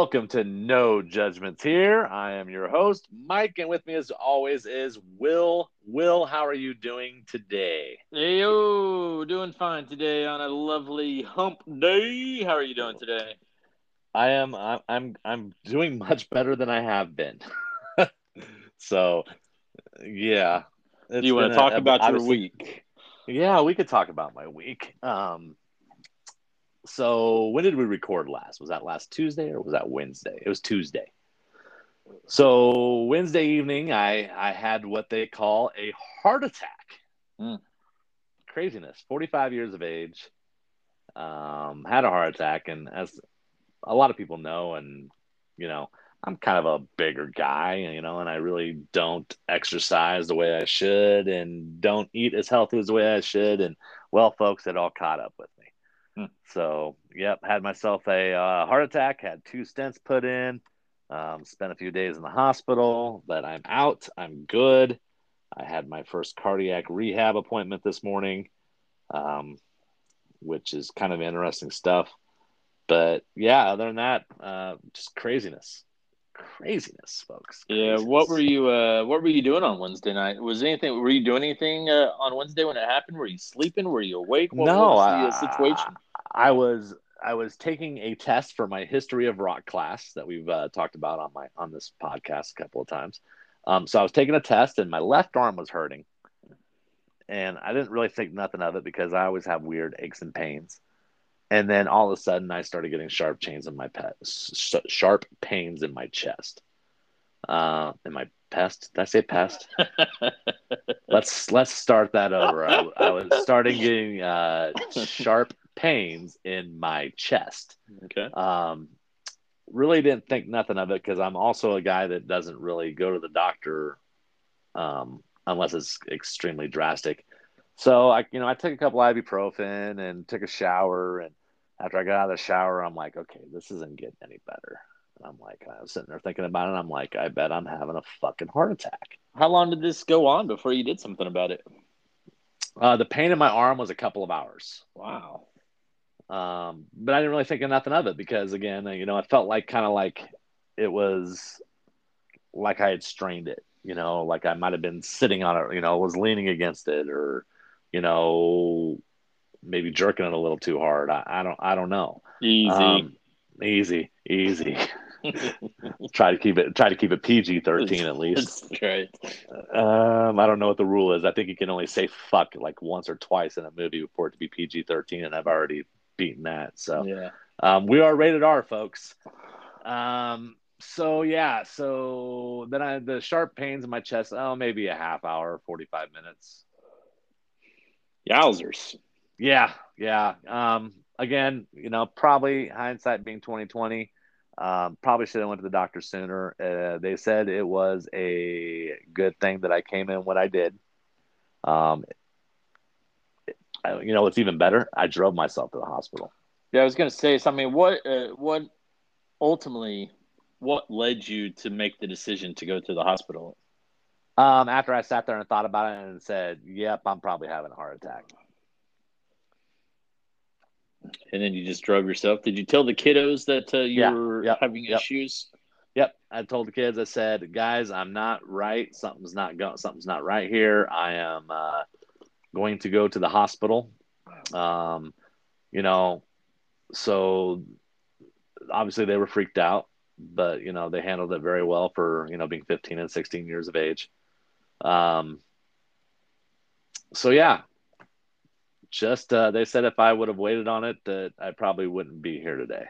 Welcome to No Judgments here. I am your host, Mike, and with me as always is Will. Will, how are you doing today? Hey yo, doing fine today on a lovely hump day. How are you doing today? I am I'm I'm, I'm doing much better than I have been. so, yeah. Do you want to talk a, about your week? Yeah, we could talk about my week. Um so when did we record last? Was that last Tuesday or was that Wednesday? It was Tuesday. So Wednesday evening, I I had what they call a heart attack. Mm. Craziness. Forty five years of age, um, had a heart attack, and as a lot of people know, and you know, I'm kind of a bigger guy, you know, and I really don't exercise the way I should, and don't eat as healthy as the way I should, and well, folks, it all caught up with me. So, yep, had myself a uh, heart attack, had two stents put in, um, spent a few days in the hospital, but I'm out. I'm good. I had my first cardiac rehab appointment this morning, um, which is kind of interesting stuff. But yeah, other than that, uh, just craziness craziness, folks. Craziness. Yeah. What were you? Uh, what were you doing on Wednesday night? Was anything? Were you doing anything uh, on Wednesday when it happened? Were you sleeping? Were you awake? What, no, was the uh, situation? I was. I was taking a test for my history of rock class that we've uh, talked about on my on this podcast a couple of times. Um, so I was taking a test, and my left arm was hurting, and I didn't really think nothing of it because I always have weird aches and pains and then all of a sudden I started getting sharp chains in my pet, sharp pains in my chest. Uh, in my pest? Did I say pest? let's let's start that over. I, I was starting getting uh, sharp pains in my chest. Okay. Um, really didn't think nothing of it because I'm also a guy that doesn't really go to the doctor um, unless it's extremely drastic. So I, you know, I took a couple ibuprofen and took a shower and after I got out of the shower, I'm like, okay, this isn't getting any better. And I'm like, I was sitting there thinking about it. I'm like, I bet I'm having a fucking heart attack. How long did this go on before you did something about it? Uh, the pain in my arm was a couple of hours. Wow. Um, but I didn't really think of nothing of it because, again, you know, it felt like kind of like it was like I had strained it, you know, like I might have been sitting on it, you know, was leaning against it or, you know, maybe jerking it a little too hard. I, I don't I don't know. Easy, um, easy, easy. try to keep it try to keep it PG thirteen at least. That's right. Um, I don't know what the rule is. I think you can only say fuck like once or twice in a movie for it to be PG thirteen, and I've already beaten that. So yeah, um, we are rated R, folks. Um, so yeah, so then I the sharp pains in my chest. Oh, maybe a half hour, forty five minutes. Yowzers. Yeah, yeah. Um, again, you know, probably hindsight being twenty twenty. Um, probably should have went to the doctor sooner. Uh, they said it was a good thing that I came in when I did. Um, I, you know, it's even better? I drove myself to the hospital. Yeah, I was going to say. So, I mean, what, uh, what ultimately, what led you to make the decision to go to the hospital? Um, after I sat there and thought about it and said, "Yep, I'm probably having a heart attack." And then you just drove yourself. Did you tell the kiddos that uh, you yeah, were yep, having yep. issues? Yep, I told the kids. I said, "Guys, I'm not right. Something's not going. Something's not right here. I am uh, going to go to the hospital." Um, you know, so obviously they were freaked out, but you know they handled it very well for you know being 15 and 16 years of age. Um, so yeah, just uh, they said if I would have waited on it, that I probably wouldn't be here today.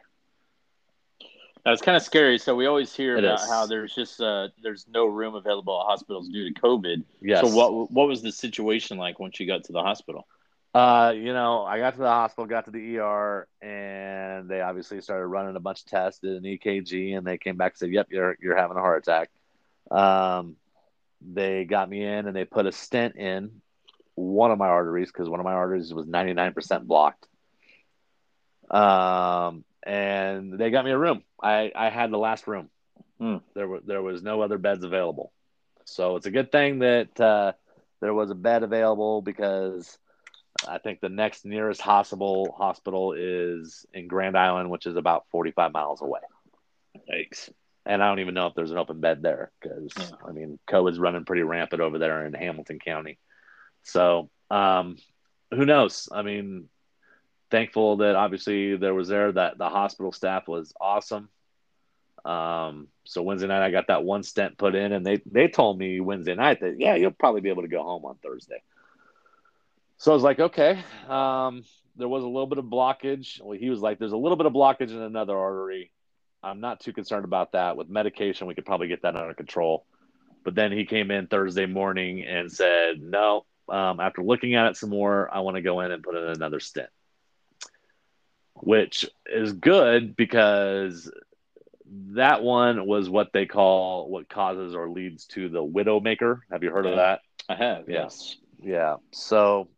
That's kind of scary. So we always hear it about is. how there's just uh, there's no room available at hospitals due to COVID. Yes. So what what was the situation like once you got to the hospital? Uh, you know, I got to the hospital, got to the ER, and they obviously started running a bunch of tests, did an EKG, and they came back and said, "Yep, you're you're having a heart attack." Um, they got me in and they put a stent in one of my arteries because one of my arteries was 99% blocked. Um, and they got me a room. I, I had the last room. Hmm. There were there was no other beds available, so it's a good thing that uh, there was a bed available because I think the next nearest hospital hospital is in Grand Island, which is about 45 miles away. Yikes. and I don't even know if there's an open bed there because Yeah. I mean COVID's running pretty rampant over there in Hamilton County. So um, who knows? I mean, thankful that obviously there was there that the hospital staff was awesome. Um, so Wednesday night I got that one stent put in, and they they told me Wednesday night that yeah you'll probably be able to go home on Thursday. So I was like, okay. Um, there was a little bit of blockage. Well, he was like, there's a little bit of blockage in another artery. I'm not too concerned about that. With medication, we could probably get that under control. But then he came in Thursday morning and said, no, um, after looking at it some more, I want to go in and put in another stent, which is good because that one was what they call what causes or leads to the widowmaker. Have you heard of that? I have, Yeah. yes. Yeah. So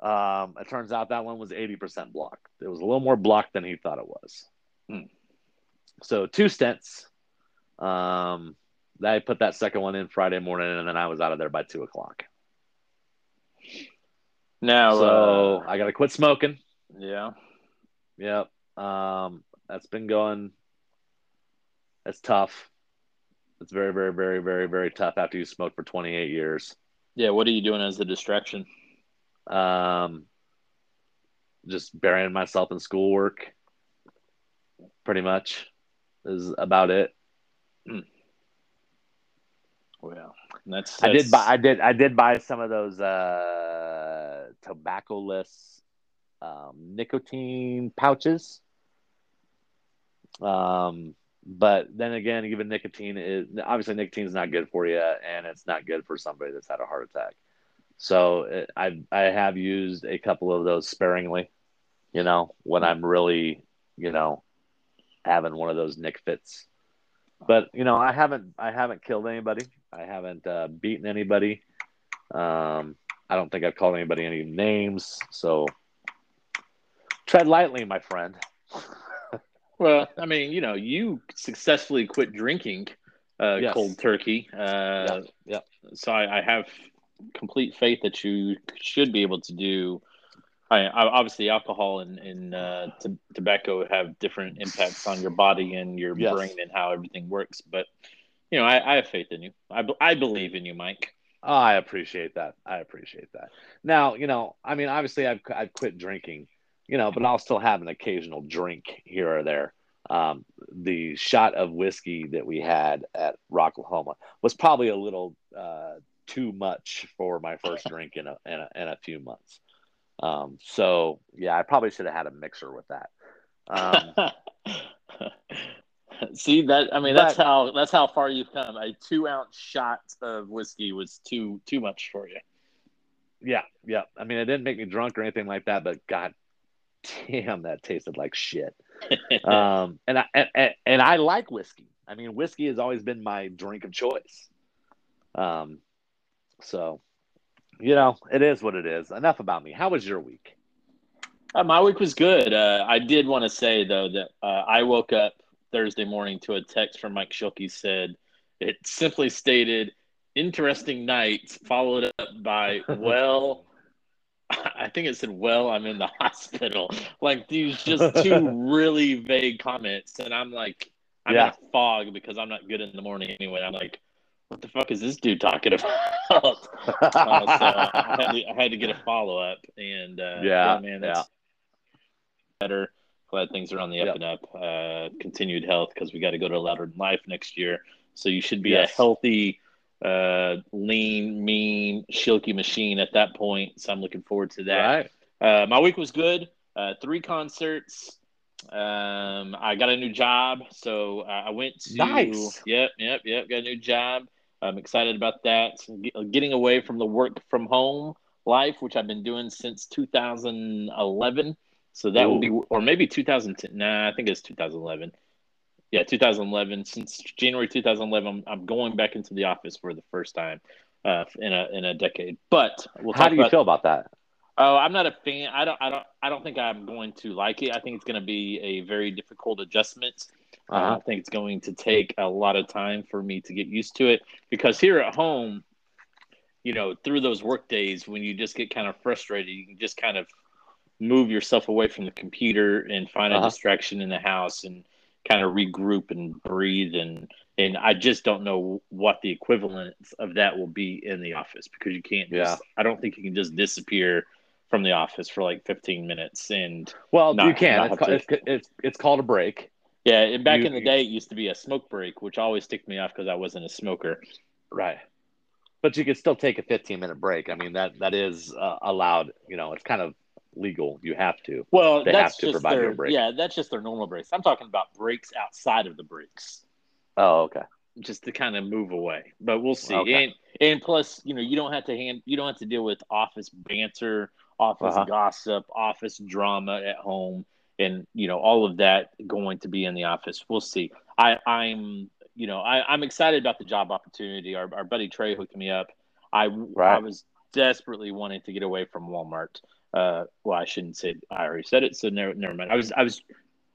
um, it turns out that one was 80% blocked. It was a little more blocked than he thought it was. Hmm. So two stents. Um, I put that second one in Friday morning, and then I was out of there by two o'clock. Now, so uh, I got to quit smoking. yeah. Yep. Um, that's been going. It's tough. It's very, very, very, very, very tough after you smoke for 28 years. Yeah, what are you doing as a distraction? Um, just burying myself in schoolwork, pretty much, is about it. Well, that's, I did buy. I did. I did buy some of those uh, tobacco-less um, nicotine pouches. Um, but then again, even nicotine is obviously nicotine is not good for you, and it's not good for somebody that's had a heart attack. So it, I I have used a couple of those sparingly, you know, when I'm really, you know, having one of those nick fits. But you know, I haven't I haven't killed anybody. I haven't uh, beaten anybody. Um, I don't think I've called anybody any names. So tread lightly, my friend. Well, I mean, you know, you successfully quit drinking uh, Yes. cold turkey. Uh, yeah. So I, I have complete faith that you should be able to do. I, I obviously alcohol and, and uh, t- tobacco have different impacts on your body and your Yes. brain and how everything works. But you know, I, I have faith in you. I, I believe in you, Mike. Oh, I appreciate that. I appreciate that. Now, you know, I mean, obviously, I've I've quit drinking, you know, but I'll still have an occasional drink here or there. Um, the shot of whiskey that we had at Rocklahoma was probably a little uh, too much for my first drink in a, in a in a few months. Um, so yeah, I probably should have had a mixer with that. Um, See that? I mean, that's But- how that's how far you've come. A two ounce shot of whiskey was too too much for you. yeah, yeah. I mean, it didn't make me drunk or anything like that, but god damn, that tasted like shit. um, and I and, and I like whiskey. I mean, whiskey has always been my drink of choice. Um, so you know, it is what it is. Enough about me. How was your week? Uh, my week was good. Uh, I did want to say though that uh, I woke up Thursday morning to a text from Mike Schilke said it simply stated "interesting night," followed up by "well." I think it said, "Well, I'm in the hospital." Like these just two really vague comments, and I'm like, I'm Yeah. in a fog because I'm not good in the morning anyway. I'm like, what the fuck is this dude talking about? uh, so I had, to, I had to get a follow up, and uh, Yeah, man, that's better. Glad things are on the up Yep. and up. Uh, continued health because we got to go to a Louder Life next year. So you should be Yes. a healthy, uh, lean, mean, Schilke machine at that point. So I'm looking forward to that. right. Uh, my week was good. Uh, three concerts. Um, I got a new job, so uh, I went to. Nice. Yep, yep, yep. Got a new job. I'm excited about that. Getting away from the work from home life, which I've been doing since 2011. So that will be, or maybe 2010. Nah, I think it's 2011. Yeah, 2011. Since January 2011, I'm, I'm going back into the office for the first time uh, in a in a decade. But we'll How do you about feel about that? Oh, I'm not a fan. I don't. I don't. I don't think I'm going to like it. I think it's going to be a very difficult adjustment. Uh, Uh-huh. I think it's going to take a lot of time for me to get used to it because here at home, you know, through those work days when you just get kind of frustrated, you can just kind of move yourself away from the computer and find a Uh-huh. distraction in the house and kind of regroup and breathe and and I just don't know what the equivalence of that will be in the office because you can't just, Yeah. I don't think you can just disappear from the office for like 15 minutes and Well, Not- you can. It's, to- it's, it's it's called a break. Yeah and back You- in the day it used to be a smoke break which always ticked me off because I wasn't a smoker Right. But you could still take a 15 minute break. I mean that that is uh, allowed. You know, it's kind of legal. You have to. well They that's have to just provide their break. yeah that's just their normal breaks I'm talking about breaks outside of the breaks Oh, okay. just to kind of move away. But we'll see. Okay. And and plus, you know, you don't have to hand you don't have to deal with office banter, office Uh-huh. gossip, office drama at home, and you know, all of that going to be in the office. We'll see. I, I'm you know, I, I'm excited about the job opportunity. Our, our buddy Trey hooked me up. I I was desperately wanting to get away from Walmart. Uh, well, I shouldn't say I already said it, so never, never mind. I was I was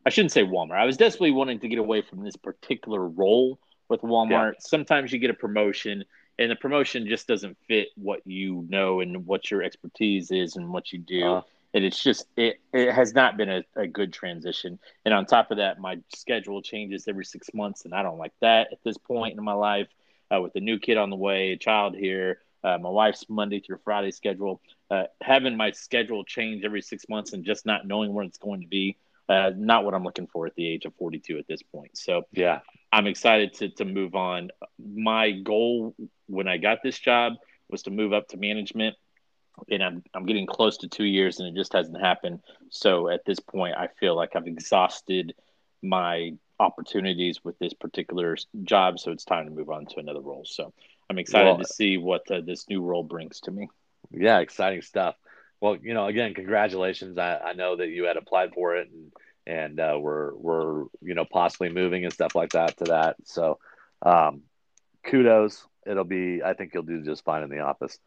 I shouldn't say Walmart. I was desperately wanting to get away from this particular role with Walmart. Sometimes you get a promotion and the promotion just doesn't fit what you know and what your expertise is and what you do. Uh, and it's just it it has not been a, a good transition. And on top of that, my schedule changes every six months, and I don't like that at this point in my life. Uh, with a new kid on the way, a child here, uh, my wife's Monday through Friday schedule, uh, having my schedule change every six months and just not knowing where it's going to be, uh, not what I'm looking for at the age of 42 at this point. So yeah. I'm excited to to move on. My goal when I got this job was to move up to management, and I'm I'm getting close to two years, and it just hasn't happened. So at this point, I feel like I've exhausted my opportunities with this particular job. So it's time to move on to another role. So I'm excited Well- to see what uh, this new role brings to me. Yeah. Exciting stuff. Well, you know, again, congratulations. I, I know that you had applied for it and and uh, we're we're you know possibly moving and stuff like that to that. So, um, kudos. It'll be. I think you'll do just fine in the office.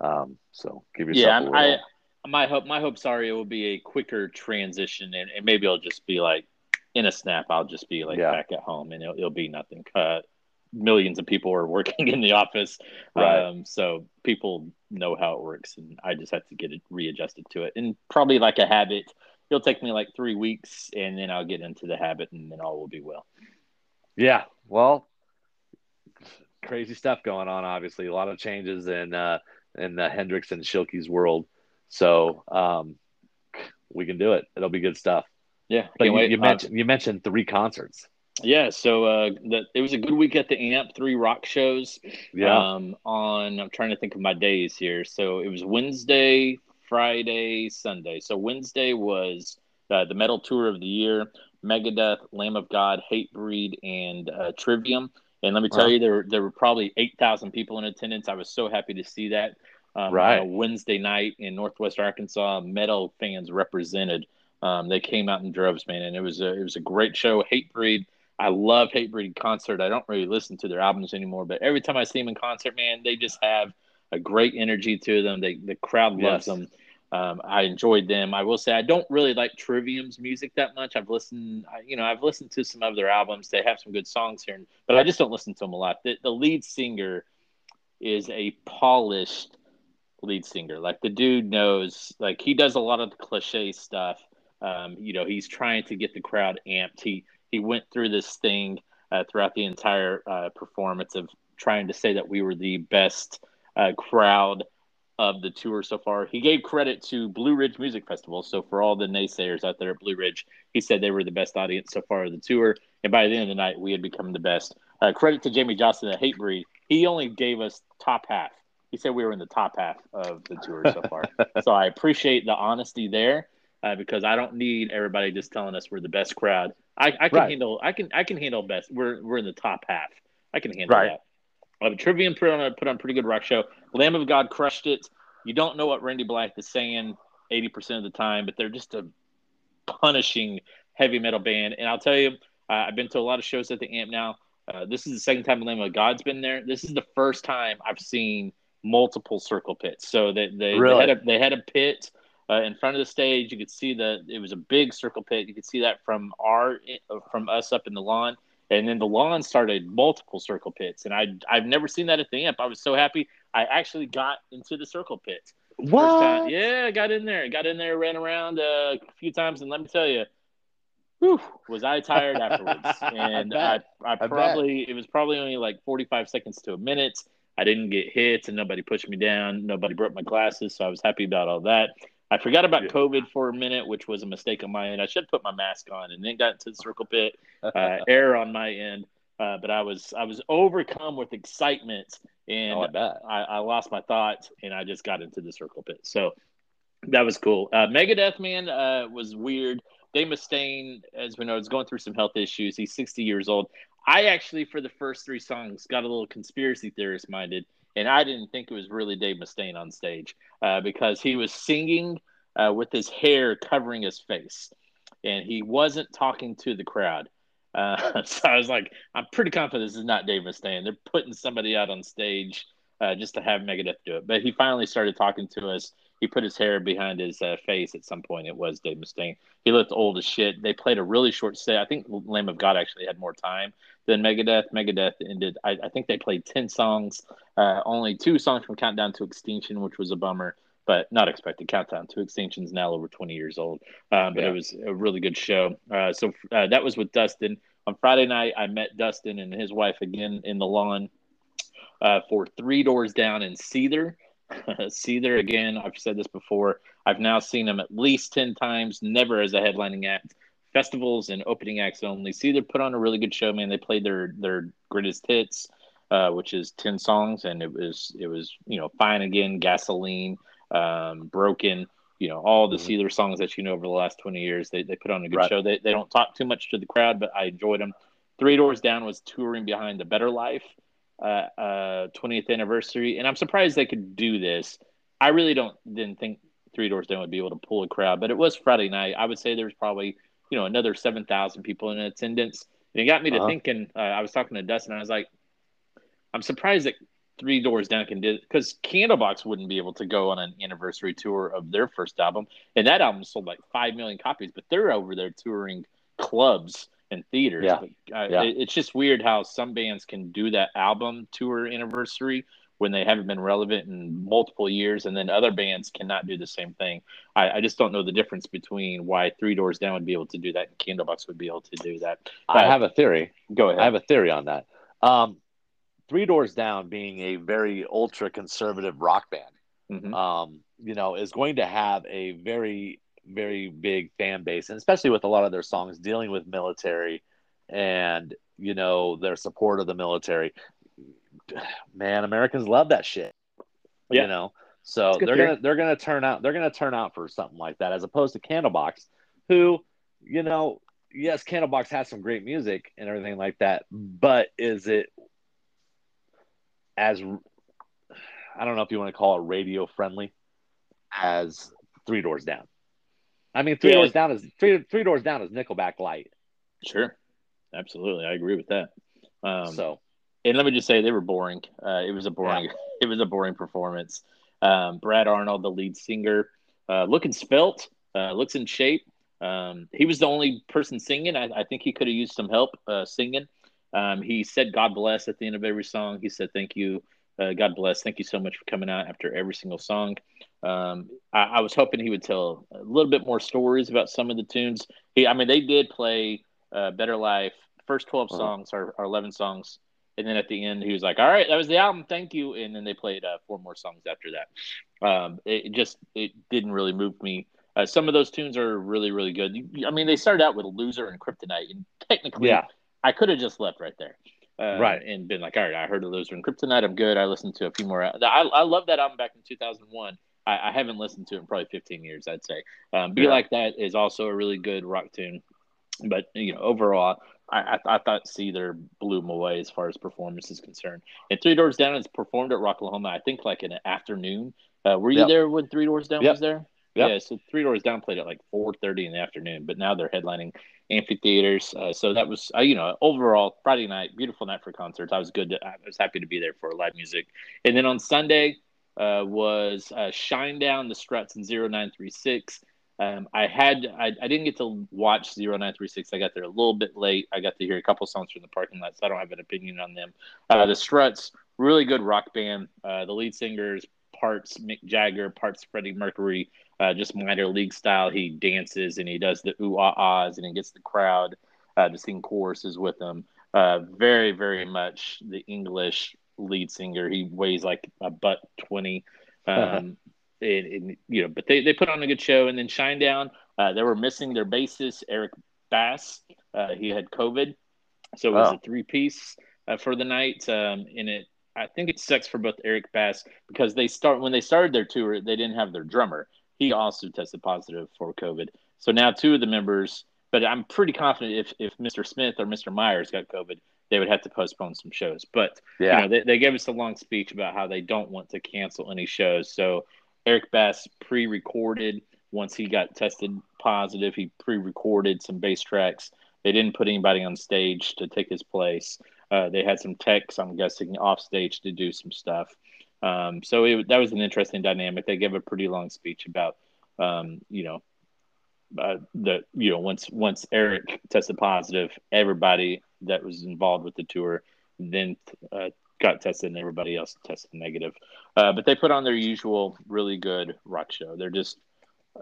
Um, so give yourself Yeah, a I'm- little. I my hope my hopes are it will be a quicker transition, and, and maybe I'll just be like in a snap. I'll just be like Yeah. back at home, and it'll, it'll be nothing. Uh, millions of people are working in the office, Right. um, so people know how it works, and I just have to get it readjusted to it. And probably like a habit, it'll take me like three weeks, and then I'll get into the habit, and then all will be well. Yeah. Well, crazy stuff going on. Obviously, a lot of changes and. uh, in the Hendricks and Schilke's world. So um, we can do it. It'll be good stuff. Yeah, But you, you Uh, mentioned you mentioned three concerts. Yeah, so uh, the, it was a good week at the AMP. Three rock shows. Yeah. Um, on I'm trying to think of my days here. So it was Wednesday, Friday, Sunday. So Wednesday was uh, the metal tour of the year: Megadeth, Lamb of God, Hatebreed, and uh, Trivium. And let me tell Wow. you, there were, there were probably eight thousand people in attendance. I was so happy to see that. Um, Right. On a Wednesday night in Northwest Arkansas, metal fans represented. Um, they came out in droves, man, and it was a it was a great show. Hatebreed. I love Hatebreed concert. I don't really listen to their albums anymore, but every time I see them in concert, man, they just have a great energy to them. They the crowd loves Yes. them. Um, I enjoyed them. I will say I don't really like Trivium's music that much. I've listened, you know, I've listened to some of their albums. They have some good songs here, but I just don't listen to them a lot. The, the lead singer is a polished lead singer. Like the dude knows, like he does a lot of the cliche stuff. Um, you know, he's trying to get the crowd amped. He he went through this thing uh, throughout the entire uh, performance of trying to say that we were the best uh, crowd of the tour so far. He gave credit to Blue Ridge Music Festival. So for all the naysayers out there at Blue Ridge, he said they were the best audience so far of the tour. And by the end of the night, we had become the best. Uh, credit to Jamey Jasta at Hatebreed. He only gave us top half. He said we were in the top half of the tour so far. so I appreciate the honesty there uh, because I don't need everybody just telling us we're the best crowd. I, I can Right. handle. I can. I can handle best. We're we're in the top half. I can handle Right. that. Uh, Trivium put on a put on a pretty good rock show. Lamb of God crushed it. You don't know what Randy Blythe is saying eighty percent of the time, but they're just a punishing heavy metal band. And I'll tell you, uh, I've been to a lot of shows at the Amp now. Uh, this is the second time Lamb of God's been there. This is the first time I've seen multiple circle pits. So they they, Really? they had a they had a pit uh, in front of the stage. You could see the it was a big circle pit. You could see that from our from us up in the lawn. And then the lawn started multiple circle pits, and I I've never seen that at the amp. I was so happy. I actually got into the circle pit. What? Yeah, I got in there. Got in there, ran around uh, a few times, and let me tell you, whew, was I tired afterwards. And I. I, bet. probably, it was probably only like 45 seconds to a minute. I didn't get hits and nobody pushed me down. Nobody broke my glasses. So I was happy about all that. I forgot about Yeah. COVID for a minute, which was a mistake on my end. I should put my mask on and then got into the circle pit. Uh, error on my end. Uh, but I was I was overcome with excitement and oh, I. I, lost my thoughts and I just got into the circle pit. So that was cool. Uh, Megadeth man uh, was weird. Dave Mustaine, as we know, is going through some health issues. He's 60 years old. I actually, for the first three songs, got a little conspiracy theorist minded, and I didn't think it was really Dave Mustaine on stage uh, because he was singing uh, with his hair covering his face, and he wasn't talking to the crowd. Uh, so I was like, I'm pretty confident this is not Dave Mustaine. They're putting somebody out on stage uh, just to have Megadeth do it. But he finally started talking to us. He put his hair behind his uh, face at some point. It was Dave Mustaine. He looked old as shit. They played a really short set. I think Lamb of God actually had more time than Megadeth. Megadeth ended. I, I think they played ten songs. Uh, only two songs from Countdown to Extinction, which was a bummer, but not expected. Countdown to Extinction is now over twenty years old. Um, but Yeah. it was a really good show. Uh, so uh, that was with Dustin on Friday night. I met Dustin and his wife again in the lawn uh, for Three Doors Down in Seether. Seether again. I've said this before. I've now seen him at least ten times, never as a headlining act. Festivals and opening acts only. Seether put on a really good show, man. They played their their greatest hits, uh, which is ten songs, and it was it was you know fine again, gasoline, um, broken. You know all the Mhm. Seether songs that you know over the last twenty years. They they put on a good Right. show. They they don't talk too much to the crowd, but I enjoyed them. Three Doors Down was touring behind the Better Life uh, uh, 20th anniversary, and I'm surprised they could do this. I really don't didn't think Three Doors Down would be able to pull a crowd, but it was Friday night. I would say there was probably you know another seven thousand people in attendance, and it got me to Uh-huh. thinking. Uh, I was talking to Dustin, I was like, I'm surprised that Three Doors Down can do because Candlebox wouldn't be able to go on an anniversary tour of their first album, and that album sold like five million copies, but they're over there touring clubs and theaters. Yeah. But, uh, Yeah. it- it's just weird how some bands can do that album tour anniversary when they haven't been relevant in multiple years, and then other bands cannot do the same thing. I, I just don't know the difference between why Three Doors Down would be able to do that and Candlebox would be able to do that. I Uh, have a theory. Go ahead. I have a theory on that. Um, Three Doors Down, being a very ultra conservative rock band, Mhm. um, you know, is going to have a very, very big fan base, and especially with a lot of their songs dealing with military and you know their support of the military. Man, Americans love that shit. Yeah. You know, so It's a good they're gonna they're gonna turn out they're gonna turn out for something like that, as opposed to Candlebox, who, you know, yes, Candlebox has some great music and everything like that, but is it as I don't know if you want to call it radio friendly as Three Doors Down. I mean, Three Yeah. Doors Down is Three Three Doors Down is Nickelback light. Sure. Absolutely. I agree with that. Um, so and let me just say they were boring. Uh, it was a boring, it was a boring performance. Um, Brad Arnold, the lead singer, uh, looking svelte, uh, looks in shape. Um, he was the only person singing. I, I think he could have used some help uh, singing. Um, he said "God bless" at the end of every song. He said "Thank you, uh, God bless. Thank you so much for coming out after every single song." Um, I, I was hoping he would tell a little bit more stories about some of the tunes. He, I mean, they did play uh, "Better Life." First 12 Uh-huh. songs or, or eleven songs and then at the end he was like all right that was the album thank you and then they played uh, four more songs after that um, it, it just it didn't really move me uh, some of those tunes are really really good i mean they started out with loser and kryptonite and technically yeah, i could have just left right there uh, Right. and been like all right i heard loser and kryptonite i'm good i listened to a few more I, I love that album back in 2001 I, I haven't listened to it in probably 15 years i'd say um, be Yeah. like that is also a really good rock tune but you know overall I, I, I thought Seether blew him away as far as performance is concerned. And Three Doors Down has performed at Rocklahoma, I think, like in an afternoon. Uh, were you Yep. there when Three Doors Down Yep. was there? Yep. Yeah, so Three Doors Down played at like four thirty in the afternoon, but now they're headlining amphitheaters. Uh, so that was, uh, you know, overall Friday night, beautiful night for concerts. I was good. To, I was happy to be there for live music. And then on Sunday uh, was uh, Shinedown the Struts and 0936. Um, I had I, I didn't get to watch 0936. I got there a little bit late. I got to hear a couple songs from the parking lot, so I don't have an opinion on them. Uh, the Struts, really good rock band. Uh, the lead singers parts Mick Jagger, parts Freddie Mercury. Uh, just minor league style. He dances and he does the ooh ah ahs and he gets the crowd uh, to sing choruses with him. Uh, very, very much the English lead singer. He weighs like a butt twenty. Um, and, and, you know, but they, they put on a good show. And then Shinedown, uh, they were missing their bassist Eric Bass. Uh, he had COVID, so it was a three piece uh, for the night. Um, and it, I think it sucks for both Eric Bass because they start when they started their tour, they didn't have their drummer. He also tested positive for COVID. So now two of the members, but I'm pretty confident if if Mr. Smith or Mr. Myers got COVID, they would have to postpone some shows. But Yeah. you know, they, they gave us a long speech about how they don't want to cancel any shows. So Eric Bass pre-recorded once he got tested positive. He pre-recorded some bass tracks. They didn't put anybody on stage to take his place. Uh, they had some techs, I'm guessing, off stage to do some stuff. Um, so it, that was an interesting dynamic. They gave a pretty long speech about, um, you know, uh, the you know once once Eric tested positive, everybody that was involved with the tour then uh, got tested, and everybody else tested negative. Uh, but they put on their usual really good rock show. They're just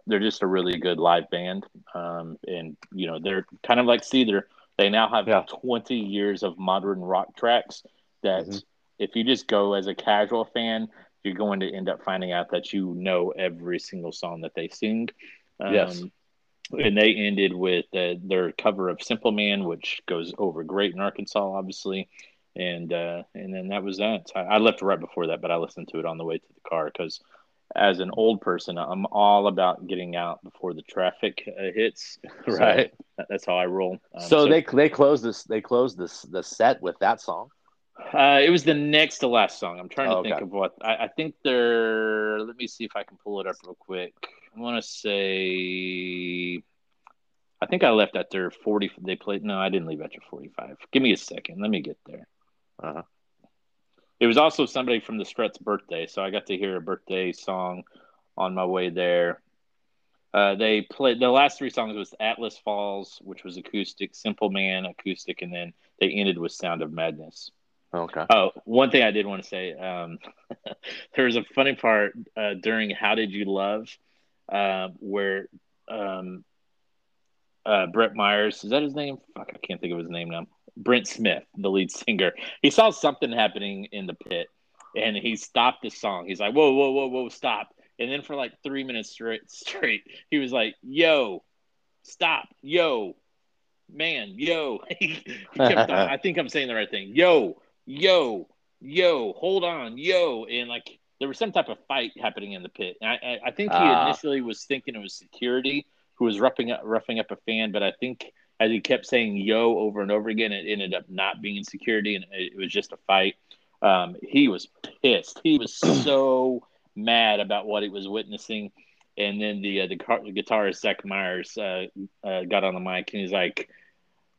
they're just a really good live band, um, and you know they're kind of like Seether. They now have Yeah. 20 years of modern rock tracks that Mhm. If you just go as a casual fan, you're going to end up finding out that you know every single song that they sing. Um, Yes. And they ended with uh, their cover of Simple Man, which goes over great in Arkansas, obviously. And uh, and then that was that. I, I left right before that, but I listened to it on the way to the car because as an old person, I'm all about getting out before the traffic uh, hits. So Right. that- that's how I roll. Um, so, they they closed this they closed this the set with that song. Uh, it was the next to last song. I'm trying to Oh, think okay. of what I, I think they're. Let me see if I can pull it up real quick. I want to say. I think I left at their 40. They played. No, I didn't leave at their 45. Give me a second. Let me get there. Uh-huh. It was also somebody from the Struts' birthday, so I got to hear a birthday song on my way there. Uh, they played the last three songs was Atlas Falls, which was acoustic, Simple Man acoustic, and then they ended with Sound of Madness. Okay. Oh, one thing I did want to say. Um, there was a funny part uh, during "How Did You Love," uh, where um, uh, Brett Myers is that his name? Fuck, I can't think of his name now. Brent Smith, the lead singer, he saw something happening in the pit, and he stopped the song. He's like, "Whoa, whoa, whoa, whoa, stop!" And then for like three minutes straight, straight, he was like, "Yo, stop, yo." Man, yo, he kept on, I think I'm saying the right thing. Yo, yo, yo, hold on, yo, and like there was some type of fight happening in the pit. And I, I, think he Ah. initially was thinking it was security who was roughing up, roughing up a fan, but I think as he kept saying "yo" over and over again, it ended up not being security, and it, it was just a fight. Um, he was pissed. He was so mad about what he was witnessing. And then the uh, the, car- the guitarist Zach Myers uh, uh, got on the mic and he's like,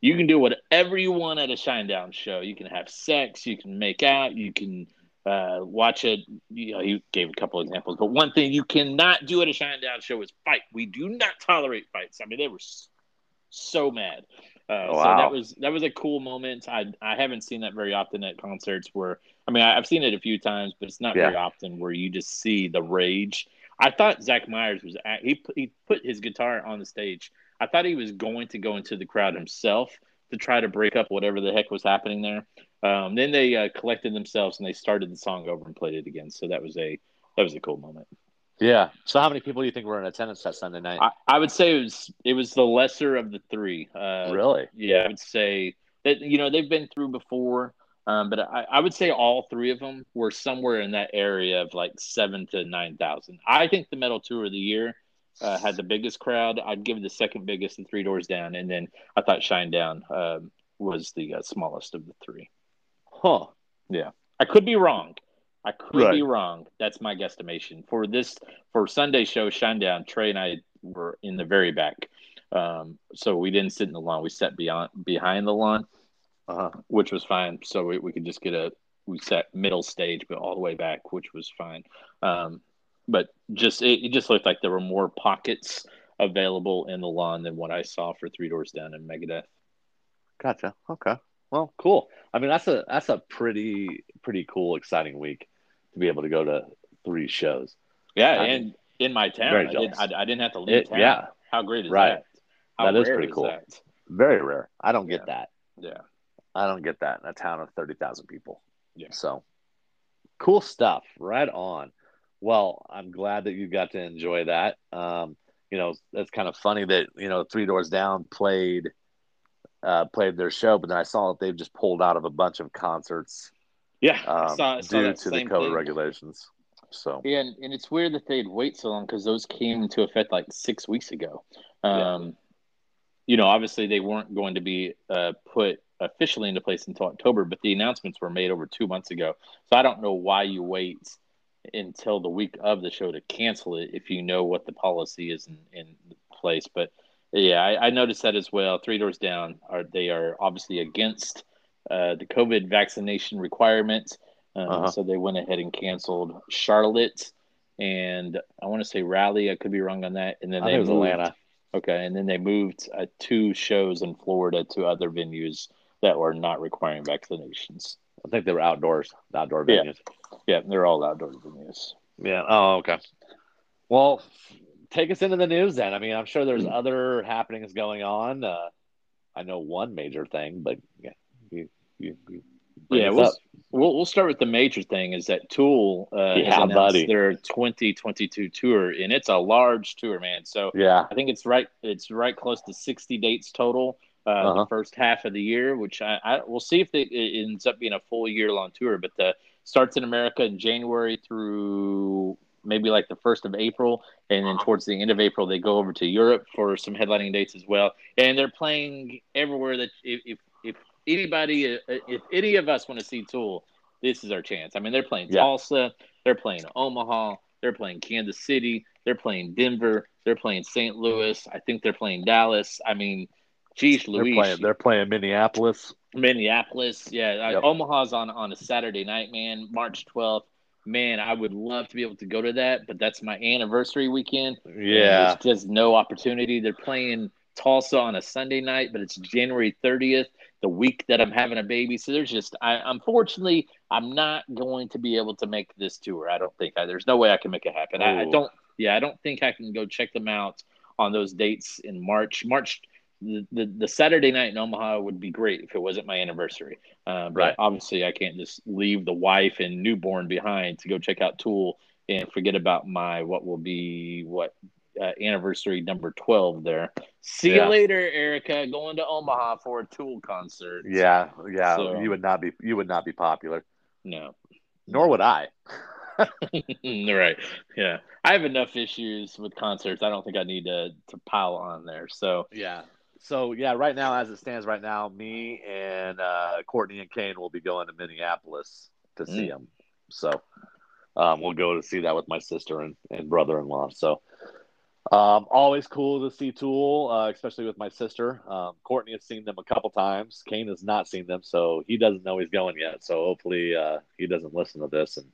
"You can do whatever you want at a Shinedown show. You can have sex, you can make out, you can uh, watch it." You know, he gave a couple examples, but one thing you cannot do at a Shinedown show is fight. We do not tolerate fights. I mean, they were so mad. Uh, So that was that was a cool moment. I I haven't seen that very often at concerts where I mean I, I've seen it a few times, but it's not Yeah. very often where you just see the rage. I thought Zach Myers was at, he he put his guitar on the stage. I thought he was going to go into the crowd himself to try to break up whatever the heck was happening there. Um, then they uh, collected themselves and they started the song over and played it again. So that was a that was a cool moment. Yeah. So how many people do you think were in attendance that Sunday night? I, I would say it was it was the lesser of the three. Uh, really? Yeah, I would say that you know they've been through before, um, but I, I would say all three of them were somewhere in that area of like seven to nine thousand. I think the metal tour of the year uh, had the biggest crowd. I'd give it the second biggest and Three Doors Down, and then I thought Shinedown um, was the uh, smallest of the three. Huh. Yeah, I could be wrong. I could Right. be wrong. That's my guesstimation for this for Sunday show. Shinedown. Trey and I were in the very back, um, so we didn't sit in the lawn. We sat beyond behind the lawn, Uh-huh. which was fine. So we, we could just get a we sat middle stage, but all the way back, which was fine. Um, but just it, it just looked like there were more pockets available in the lawn than what I saw for Three Doors Down in Megadeth. Gotcha. Okay. Well, cool. I mean, that's a that's a pretty pretty cool, exciting week to be able to go to three shows. Yeah, I and in my town. I didn't. I, I didn't have to leave It- town. yeah. How great is Right. that? How That is pretty cool. that? Very rare. I don't get that. Yeah. I don't get that in a town of 30,000 people. Yeah. So cool stuff. Right on. Well, I'm glad that you got to enjoy that. Um, you know, that's kind of funny that, you know, Three Doors Down played uh, played their show, but then I saw that they've just pulled out of a bunch of concerts Yeah. Um, saw, saw due to the same COVID thing. regulations. So Yeah, and, and it's weird that they'd wait so long because those came into effect like six weeks ago. Um, You know, obviously they weren't going to be uh, put officially into place until October, but the announcements were made over two months ago. So I don't know why you wait until the week of the show to cancel it if you know what the policy is in, in place. But yeah, I, I noticed that as well. Three Doors Down are they are obviously against uh, the COVID vaccination requirements. Um, Uh-huh. So they went ahead and canceled Charlotte and I want to say Raleigh. I could be wrong on that. And then I they was moved, Atlanta. Okay, and then they moved uh, two shows in Florida to other venues that were not requiring vaccinations. I think they were outdoors, outdoor venues. Yeah, they're all outdoor venues. Yeah. Oh, okay. Well, take us into the news then. I mean, I'm sure there's other happenings going on. Uh, I know one major thing, but yeah, you, you, you Yeah, we'll, we'll we'll start with the major thing is that Tool uh, Yeah, buddy. their 2022 tour, and it's a large tour, man. So yeah, I think it's right it's right close to 60 dates total. Uh, Uh-huh. The first half of the year, which I, I we'll see if they, it ends up being a full year long tour, but the starts in America in January through maybe like the first of April, and then towards the end of April they go over to Europe for some headlining dates as well, and they're playing everywhere that if if, if anybody uh, if any of us want to see Tool, this is our chance. I mean, they're playing Yeah. Tulsa, they're playing Omaha, they're playing Kansas City, they're playing Denver, they're playing St. Louis. I think they're playing Dallas. I mean, geez, they're playing. They're playing Minneapolis. Minneapolis. Yeah, uh, Yep. Omaha's on on a Saturday night, man, March twelfth. Man, I would love to be able to go to that, but that's my anniversary weekend. Yeah, there's just no opportunity. They're playing Tulsa on a Sunday night, but it's January 30th, the week that I'm having a baby. So there's just, I unfortunately, I'm not going to be able to make this tour. I don't think I, there's no way I can make it happen. I, I don't, yeah, I don't think I can go check them out on those dates in March. March, the, the, the Saturday night in Omaha would be great if it wasn't my anniversary. Uh, but Right. obviously, I can't just leave the wife and newborn behind to go check out Tool and forget about my what will be what uh, anniversary number 12 there. See Yeah. you later, Erica. Going to Omaha for a Tool concert. yeah, yeah. So- you would not be. You would not be popular. No. Nor would I. right. Yeah. I have enough issues with concerts. I don't think I need to, to pile on there. So, Yeah. So yeah, right now, as it stands right now, me and uh, Courtney and Kane will be going to Minneapolis to see Mm. him. So um, we'll go to see that with my sister and, and brother-in-law. So um, always cool to see Tool, uh, especially with my sister. Um, Courtney has seen them a couple times. Kane has not seen them, so he doesn't know he's going yet. So hopefully uh, he doesn't listen to this and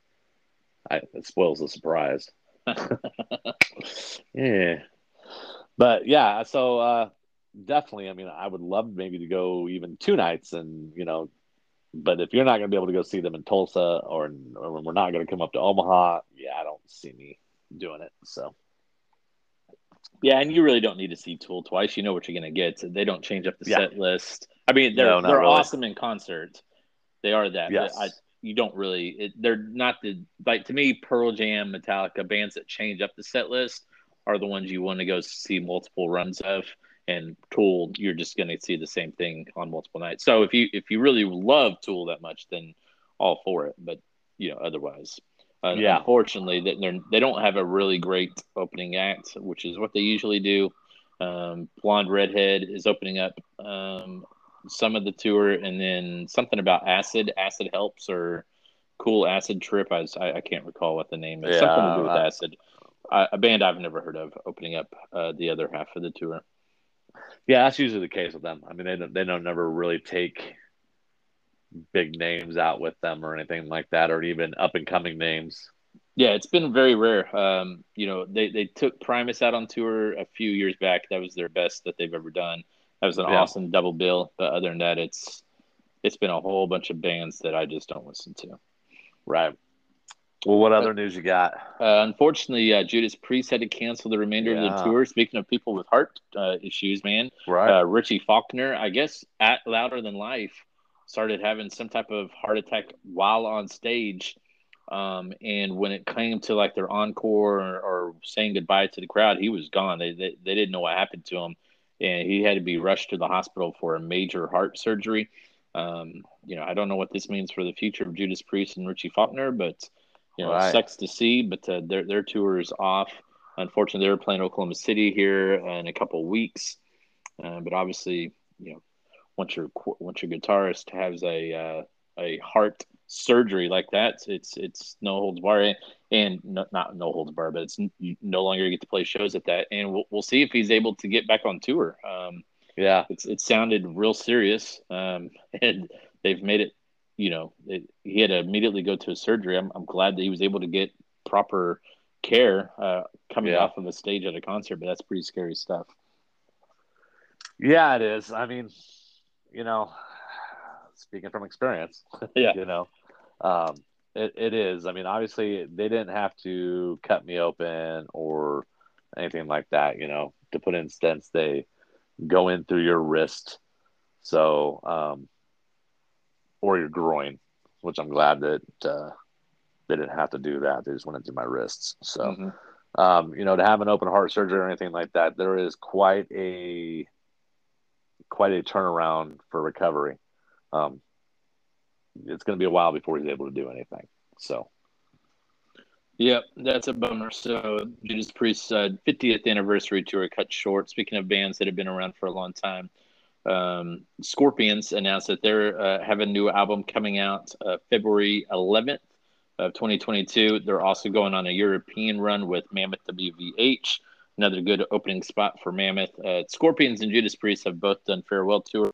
I, it spoils the surprise. yeah. But yeah, so uh, definitely, I mean, I would love maybe to go even two nights and, you know, but if you're not going to be able to go see them in Tulsa or, or when we're not going to come up to Omaha, yeah, I don't see me doing it. So, yeah, and you really don't need to see Tool twice. You know what you're going to get. They don't change up the Yeah. set list. I mean, they're, No, they're really. awesome in concert. They are that. Yes. I, you don't really, it, they're not the, like to me, Pearl Jam, Metallica, bands that change up the set list are the ones you want to go see multiple runs of. And Tool, you're just going to see the same thing on multiple nights. So if you if you really love Tool that much, then all for it. But you know, otherwise, uh, Yeah. unfortunately, they they're, don't have a really great opening act, which is what they usually do. Um, Blonde Redhead is opening up um, some of the tour, and then something about acid, acid helps, or cool acid trip. I, I, I can't recall what the name is. Yeah, something to do with I- acid. Uh, a band I've never heard of opening up uh, the other half of the tour. Yeah, that's usually the case with them. I mean, they don't, they don't never really take big names out with them or anything like that, or even up and coming names. Yeah, it's been very rare. Um, you know, they, they took Primus out on tour a few years back. That was their best that they've ever done. That was an Yeah. awesome double bill. But other than that, it's it's been a whole bunch of bands that I just don't listen to. Right. Well, what other news you got? Uh, unfortunately, uh, Judas Priest had to cancel the remainder yeah. of the tour. Speaking of people with heart uh, issues, man, right? Uh, Richie Faulkner, I guess, at Louder Than Life, started having some type of heart attack while on stage. Um, and when it came to like their encore or, or, saying goodbye to the crowd, he was gone. They, they they didn't know what happened to him, and he had to be rushed to the hospital for a major heart surgery. Um, you know, I don't know what this means for the future of Judas Priest and Richie Faulkner, but you know, right. it sucks to see. But uh, their their tour is off. Unfortunately, they're playing Oklahoma City here in a couple weeks. Uh, but obviously, you know, once your once your guitarist has a uh, a heart surgery like that, it's it's no holds barred, and no, not no holds barred, but it's you no longer you get to play shows at that. And we'll we'll see if he's able to get back on tour. Um, yeah, it's it sounded real serious, um, and they've made it. You know, it, he had to immediately go to a surgery. I'm I'm glad that he was able to get proper care uh, coming yeah. off of a stage at a concert, but that's pretty scary stuff. Yeah, it is. I mean, you know, speaking from experience, yeah, you know, um, it, it is. I mean, obviously, they didn't have to cut me open or anything like that. You know, to put in stents, they go in through your wrist, so um, or your groin, which I'm glad that uh, they didn't have to do that. They just went into my wrists. So, mm-hmm. um, you know, to have an open heart surgery or anything like that, there is quite a quite a turnaround for recovery. Um, it's going to be a while before he's able to do anything. So, yep, that's a bummer. So, Judas Priest's uh, 50th anniversary tour cut short. Speaking of bands that have been around for a long time, um, Scorpions announced that they're uh, have a new album coming out uh, February 11th of 2022. They're also going on a European run with Mammoth WVH another good opening spot for Mammoth. Uh, Scorpions and Judas Priest have both done farewell tour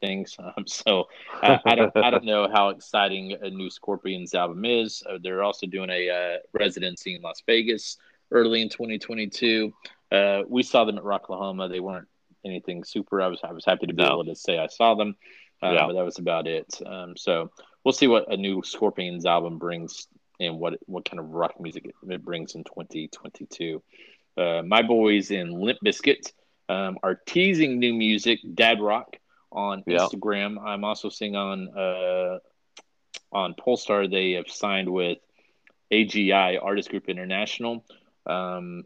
things, um, so I, I, don't I don't know how exciting a new Scorpions album is. Uh, they're also doing a uh, residency in Las Vegas early in 2022. Uh, we saw them at Rocklahoma. They weren't anything super. I was I was happy to be no. able to say I saw them, uh, yeah. but that was about it. Um, so we'll see what a new Scorpions album brings and what what kind of rock music it, brings in 2022. Uh, my boys in Limp Bizkit um, are teasing new music, Dad Rock, on yep. Instagram. I'm also seeing on uh, on Pollstar they have signed with AGI Artist Group International um,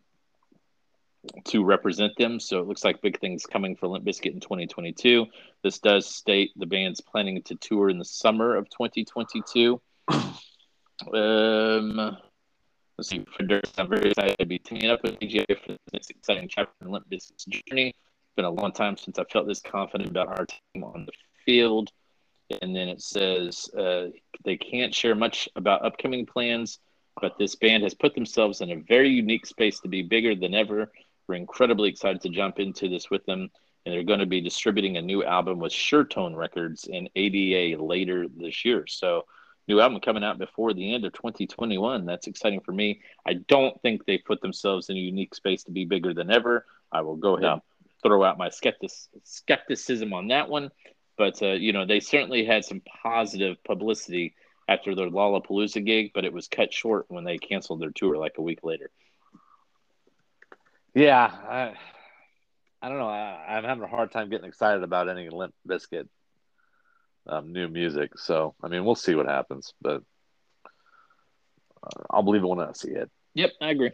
to represent them. So it looks like big things coming for Limp Bizkit in 2022. This does state the band's planning to tour in the summer of 2022. Um, let's see. I'm very excited to be teaming up with AGI for this exciting chapter in Limp Bizkit's journey. It's been a long time since I felt this confident about our team on the field. And then it says uh, they can't share much about upcoming plans, but this band has put themselves in a very unique space to be bigger than ever. We're incredibly excited to jump into this with them, and they're going to be distributing a new album with Suretone Records and ADA later this year. So new album coming out before the end of 2021. That's exciting for me. I don't think they put themselves in a unique space to be bigger than ever. I will go ahead no. and throw out my skeptic, skepticism on that one. But, uh, you know, they certainly had some positive publicity after their Lollapalooza gig, but it was cut short when they canceled their tour like a week later. Yeah, I, I don't know. I, am having a hard time getting excited about any Limp Bizkit um, new music. So I mean, we'll see what happens, but uh, I'll believe it when I see it. Yep, I agree.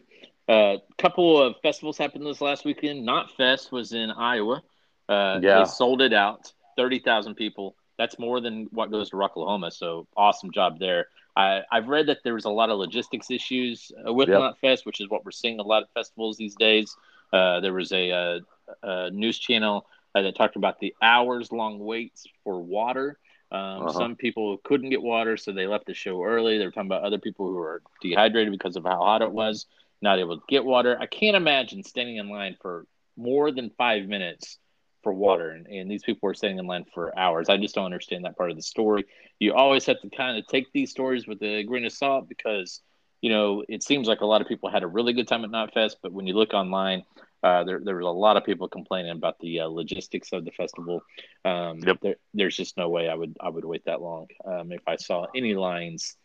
A uh, couple of festivals happened this last weekend. Knotfest was in Iowa. Uh, yeah. They sold it out. Thirty thousand people. That's more than what goes to Rocklahoma. So awesome job there. I, have read that there was a lot of logistics issues uh, with yep. Knotfest, which is what we're seeing a lot of festivals these days. Uh, there was a, a, a news channel uh, that talked about the hours long waits for water. Um, uh-huh. Some people couldn't get water, so they left the show early. They were talking about other people who were dehydrated because of how hot it was, not able to get water. I can't imagine standing in line for more than five minutes for water, and, and these people were standing in line for hours. I just don't understand that part of the story. You always have to kind of take these stories with a grain of salt because you know it seems like a lot of people had a really good time at Knotfest, but when you look online, uh, there, there was a lot of people complaining about the uh, logistics of the festival. Um, yep. there, there's just no way I would I would wait that long. Um, if I saw any lines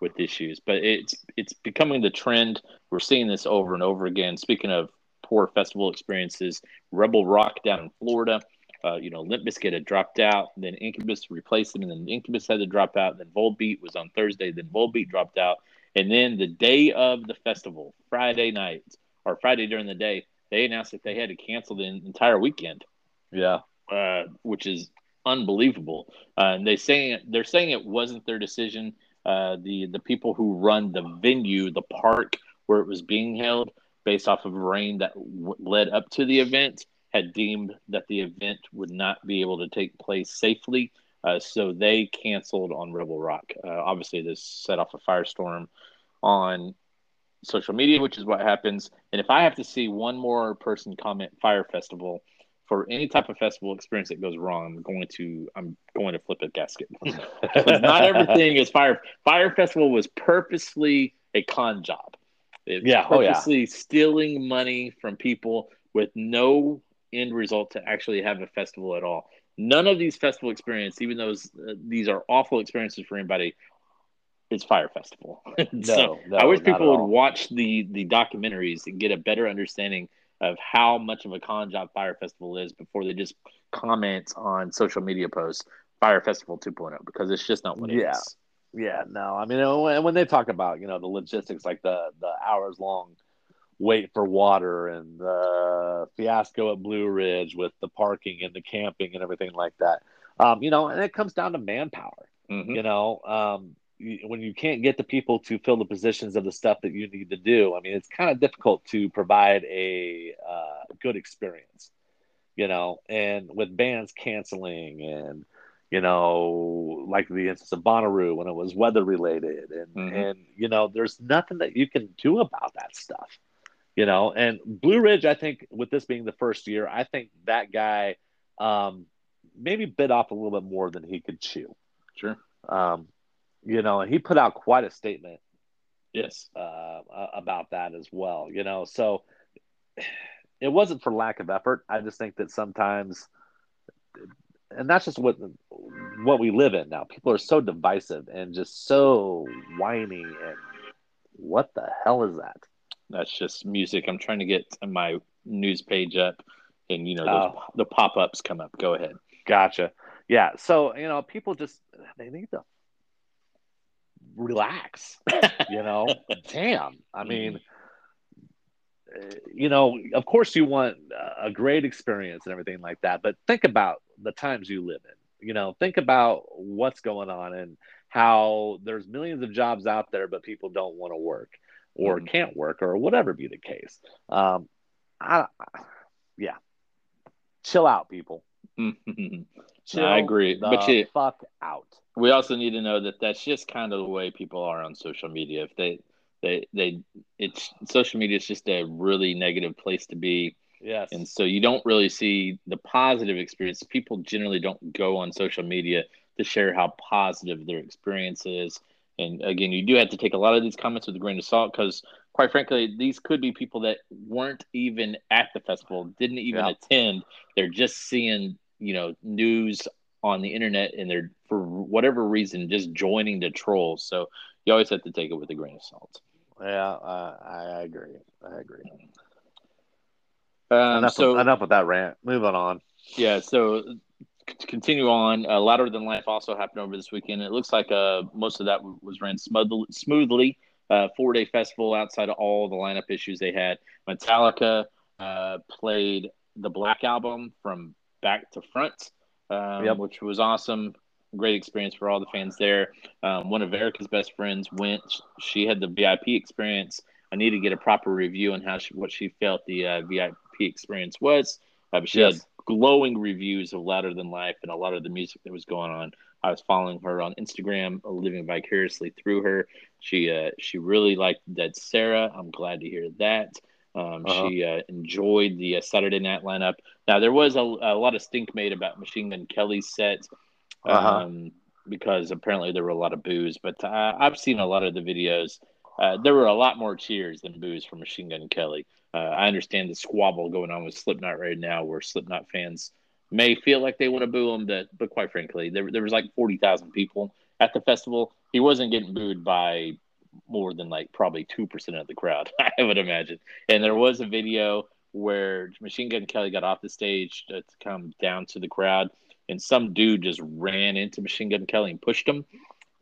with issues. But it's it's becoming the trend. We're seeing this over and over again. Speaking of poor festival experiences, Rebel Rock down in Florida. Uh, you know, Limp Bizkit had dropped out, then Incubus replaced them, and then Incubus had to drop out. Then Volbeat was on Thursday, then Volbeat dropped out, and then the day of the festival, Friday night or Friday during the day, they announced that they had to cancel the entire weekend. Yeah, uh, which is unbelievable. Uh, and they saying they're saying it wasn't their decision. Uh, the the people who run the venue, the park where it was being held, based off of rain that w- led up to the event, had deemed that the event would not be able to take place safely. Uh, so they canceled on Rebel Rock. Uh, obviously, this set off a firestorm on social media, which is what happens. And if I have to see one more person comment Fyre Festival, for any type of festival experience that goes wrong, I'm going to I'm going to flip a gasket. not everything is Fire Fyre Festival was purposely a con job. It's yeah, purposely oh, yeah. stealing money from people with no end result to actually have a festival at all. None of these festival experiences, even though uh, these are awful experiences for anybody, it's Fyre Festival. No, so no, I wish people would watch the the documentaries and get a better understanding of how much of a con job Fyre Festival is before they just comment on social media posts Fyre Festival 2.0 because it's just not what it Yeah. is. Yeah, no. I mean, when, when they talk about you know the logistics, like the the hours long wait for water and the fiasco at Blue Ridge with the parking and the camping and everything like that, um, you know, and it comes down to manpower. Mhm. You know, um, when you can't get the people to fill the positions of the stuff that you need to do, I mean, it's kind of difficult to provide a uh, good experience. You know, and with bands canceling and you know, like the instance of Bonnaroo when it was weather related, and Mhm. and you know, there's nothing that you can do about that stuff. You know, and Blue Ridge, I think, with this being the first year, I think that guy um, maybe bit off a little bit more than he could chew. Sure. Um, you know, and he put out quite a statement Yes. uh, about that as well. You know, so it wasn't for lack of effort. I just think that sometimes, and that's just what what we live in now. People are so divisive and just so whiny and what the hell is that? That's just music. I'm trying to get my news page up and you know those, the pop-ups come up. Go ahead. Gotcha. Yeah. So you know, people just they need to relax. you know, damn. I mean, uh, you know, of course you want a great experience and everything like that, but think about the times you live in. You know, think about what's going on and how there's millions of jobs out there, but people don't want to work or Mhm. can't work or whatever be the case. Um, I, yeah, chill out, people. Chill I agree, but you- fuck out. we also need to know that that's just kind of the way people are on social media. If they, they, they, it's social media is just a really negative place to be, Yes. and so you don't really see the positive experience. People generally don't go on social media to share how positive their experience is. And again, you do have to take a lot of these comments with a grain of salt because, quite frankly, these could be people that weren't even at the festival, didn't even Yeah. attend. They're just seeing, you know, news on the internet and they're for whatever reason just joining the trolls. So you always have to take it with a grain of salt. Yeah, uh, I agree. I agree. Um, enough, so enough with that rant. Moving on. yeah, so to continue on, uh, Louder Than Life also happened over this weekend. It looks like uh, most of that was ran smoothly. smoothly. Uh, four day festival outside of all the lineup issues they had. Metallica uh, played the Black Album from back to front, um, Yep. which was awesome. Great experience for all the fans there. Um, one of Erica's best friends went. She had the VIP experience. I need to get a proper review on how she, what she felt the uh, VIP experience was. Uh, she Yes. had glowing reviews of Louder Than Life and a lot of the music that was going on. I was following her on Instagram, living vicariously through her. She uh, she really liked Dead Sara. I'm glad to hear that. Um, Uh-huh. She uh, enjoyed the uh, Saturday night lineup. Now there was a, a lot of stink made about Machine Gun Kelly's set um, Uh-huh. because apparently there were a lot of boos. But uh, I've seen a lot of the videos. Uh, there were a lot more cheers than boos for Machine Gun Kelly. Uh, I understand the squabble going on with Slipknot right now, where Slipknot fans may feel like they want to boo him, but, but quite frankly, there, there was like 40,000 people at the festival, he wasn't getting booed by more than like probably two percent of the crowd, I would imagine. And there was a video where Machine Gun Kelly got off the stage to come down to the crowd, and some dude just ran into Machine Gun Kelly and pushed him.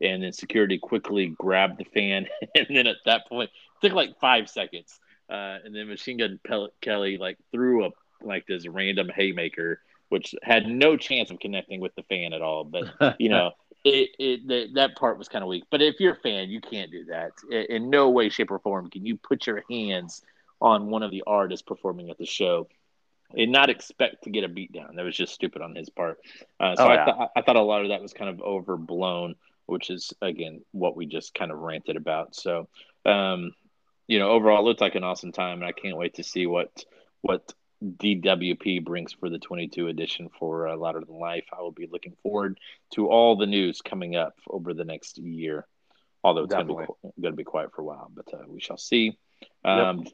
And then security quickly grabbed the fan, and then at that point, it took like five seconds. Uh, and then Machine Gun Kelly like threw a like this random haymaker, which had no chance of connecting with the fan at all. But you know, it, it the, that part was kind of weak. But if you're a fan, you can't do that. In, no way, shape, or form can you put your hands on one of the artists performing at the show and not expect to get a beat down. That was just stupid on his part. Uh, so Oh, I, yeah. th- I thought a lot of that was kind of overblown, which is again what we just kind of ranted about. So, um, you know, overall, it looked like an awesome time, and I can't wait to see what what DWP brings for the 22 edition for uh, Louder Than Life. I will be looking forward to all the news coming up over the next year. Although it's going to be going to be quiet for a while, but uh, we shall see. Um,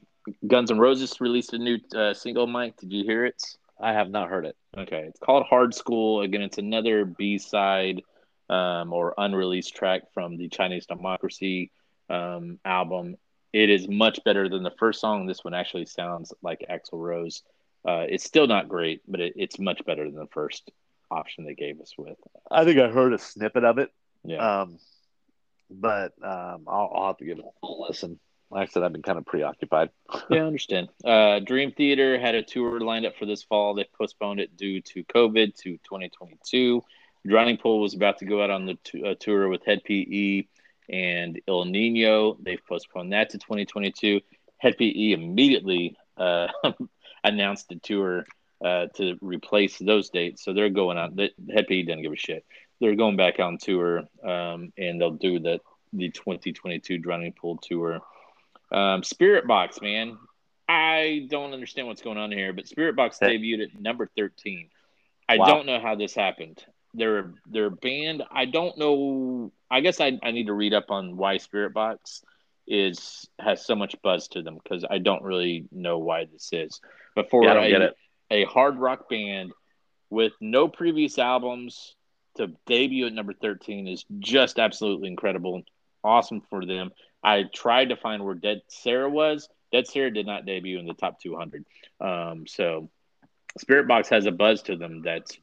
Guns N' Roses released a new uh, single. Mike, did you hear it? I have not heard it. Okay, it's called Hard School. Again, it's another B side um, or unreleased track from the Chinese Democracy um, album. It is much better than the first song. This one actually sounds like Axl Rose. Uh, it's still not great, but it, it's much better than the first option they gave us with. I think I heard a snippet of it. Yeah, Um, but um, I'll, I'll have to give it a listen. Like I said, I've been kind of preoccupied. yeah, I understand. Uh, Dream Theater had a tour lined up for this fall. They postponed it due to COVID to 2022. Drowning Pool was about to go out on the t- uh, tour with Hed PE and El Nino. They've postponed that to 2022. Hed PE immediately uh, announced the tour uh, to replace those dates. So they're going on. Hed PE doesn't give a shit. They're going back on tour, um, and they'll do the the 2022 Drowning Pool tour. Um, Spiritbox, man. I don't understand what's going on here, but Spiritbox Hey. debuted at number 13. I Wow. don't know how this happened. They're they're banned. I don't know. I guess I, I need to read up on why Spiritbox is has so much buzz to them because I don't really know why this is. But for Yeah, I don't a, get it. a hard rock band with no previous albums to debut at number 13 is just absolutely incredible. Awesome for them. I tried to find where Dead Sara was. Dead Sara did not debut in the top 200. Um, so Spiritbox has a buzz to them that's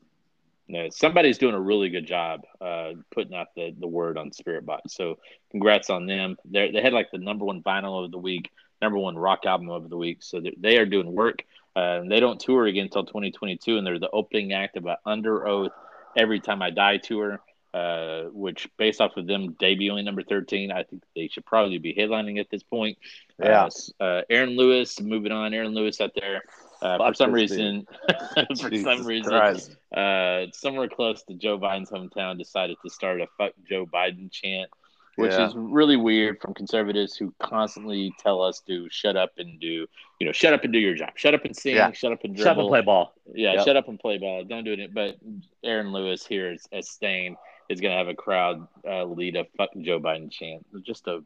know, somebody's doing a really good job uh, putting out the, the word on Spiritbox. So congrats on them. They they had like the number one vinyl of the week, number one rock album of the week. So they- they are doing work. Uh, they don't tour again until 2022, and they're the opening act of an Underoath Every Time I Die tour, uh, which based off of them debuting number 13, I think they should probably be headlining at this point. Yeah. Uh, uh, Aaron Lewis, moving on. Aaron Lewis out there. Uh, for some reason, for Jesus some reason, Christ. uh, somewhere close to Joe Biden's hometown, decided to start a "fuck Joe Biden" chant, which Yeah. is really weird from conservatives who constantly tell us to shut up and do, you know, shut up and do your job, shut up and sing, Yeah. shut up and Shut up and play ball. yeah, Yep. shut up and play ball. Don't do it. But Aaron Lewis here is, as Stain is going to have a crowd uh, lead a "fuck Joe Biden" chant. Just a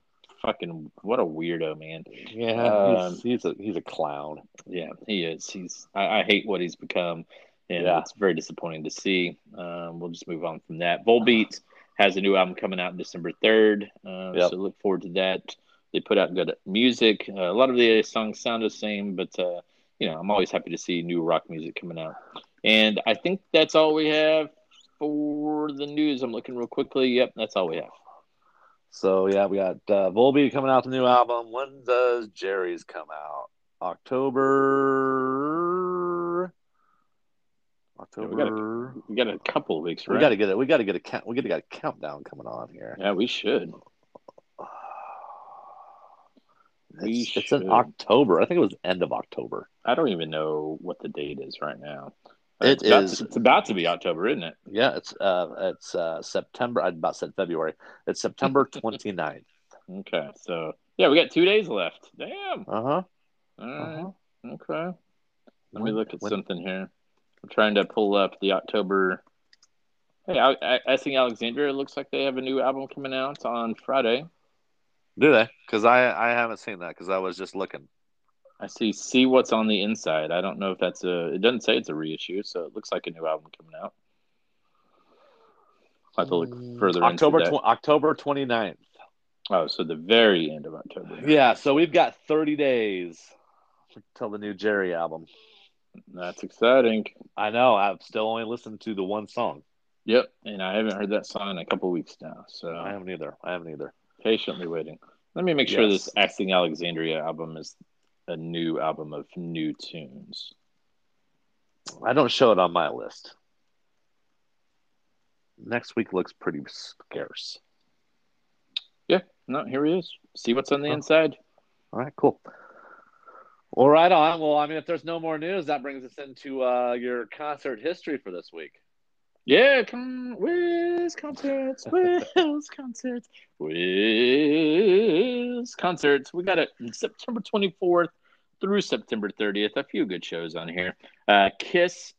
fucking what a weirdo, man. Yeah, Um, he's, he's a he's a clown. Yeah, he is. He's. I, I hate what he's become, and Yeah. it's very disappointing to see. Um, we'll just move on from that. Volbeat has a new album coming out December third, uh, Yep. so look forward to that. They put out good music. Uh, a lot of the songs sound the same, but uh, you know, I'm always happy to see new rock music coming out. And I think that's all we have for the news. I'm looking real quickly. Yep, that's all we have. So yeah, we got uh, Volbeat coming out the new album. When does Jerry's come out? October. Yeah, we gotta- October. We got a couple of weeks, right? We got to get it. We got to get a count. We got to get a countdown coming on here. Yeah, we should. We It's, it's in. October. I think it was end of October. I don't even know what the date is right now. It it's about is- To, it's about to be October, isn't it? Yeah, it's uh, it's uh, September. I about said February. It's September 29th. Okay, so yeah, we got two days left. Damn. Uh huh. All right. Uh-huh. Okay. Let me look at When- something here. I'm trying to pull up the October. Hey, I, I, Asking Alexandria looks like they have a new album coming out on Friday. Do they? Because I I haven't seen that because I was just looking. I see. See what's on the inside. I don't know if that's a. It doesn't say it's a reissue, so it looks like a new album coming out. I have to look mm, further October into that. tw- October 29th. oh, so the very end of October. Yeah, so we've got 30 days until the new Jerry album. That's exciting. I know. I've still only listened to the one song. Yep, and I haven't heard that song in a couple weeks now, so I haven't either. I haven't either. patiently waiting. Let me make sure Yes. this Asking Alexandria album is a new album of new tunes. I don't show it on my list. Next week looks pretty scarce. Yeah, no, here he is. See what's on the Oh. inside. All right, cool. All right, on. Well, I mean, if there's no more news, that brings us into uh, your concert history for this week. Yeah, come Wiz concerts, Wiz concerts, Wiz concerts. We got it September 24th through September 30th. A few good shows on here. Uh, Kiss,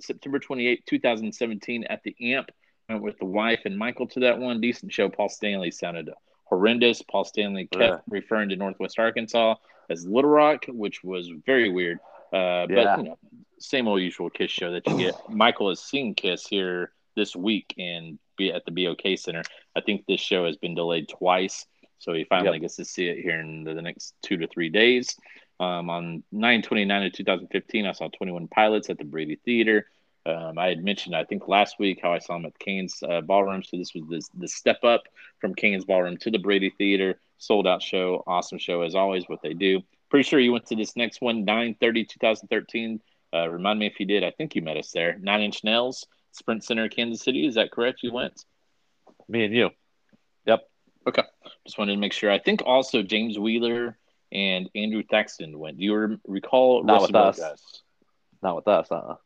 September 28th, 2017 at the Amp. Went with the wife and Michael to that one. Decent show. Paul Stanley sounded horrendous. Paul Stanley kept Yeah. referring to Northwest Arkansas as Little Rock, which was very weird. Uh, but you know, same old usual Kiss show that you get. Michael has seen Kiss here this week and be at the BOK Center. I think this show has been delayed twice, so he finally Yep. gets to see it here in the, the next two to three days. Um, on 929 of 2015, I saw 21 Pilots at the Brady Theater. Um, I had mentioned, I think last week, how I saw him at Kane's uh, Ballroom. So this was this, the step up from Cain's Ballroom to the Brady Theater. Sold out show, awesome show as always. What they do. Pretty sure you went to this next one, 930 2013. Uh, remind me if you did. I think you met us there. Nine Inch Nails, Sprint Center, Kansas City. Is that correct? You went. Me and you. Yep. Okay. Just wanted to make sure. I think also James Wheeler and Andrew Thaxton went. Do you re- recall? Not with us. guys? Not with us. Uh.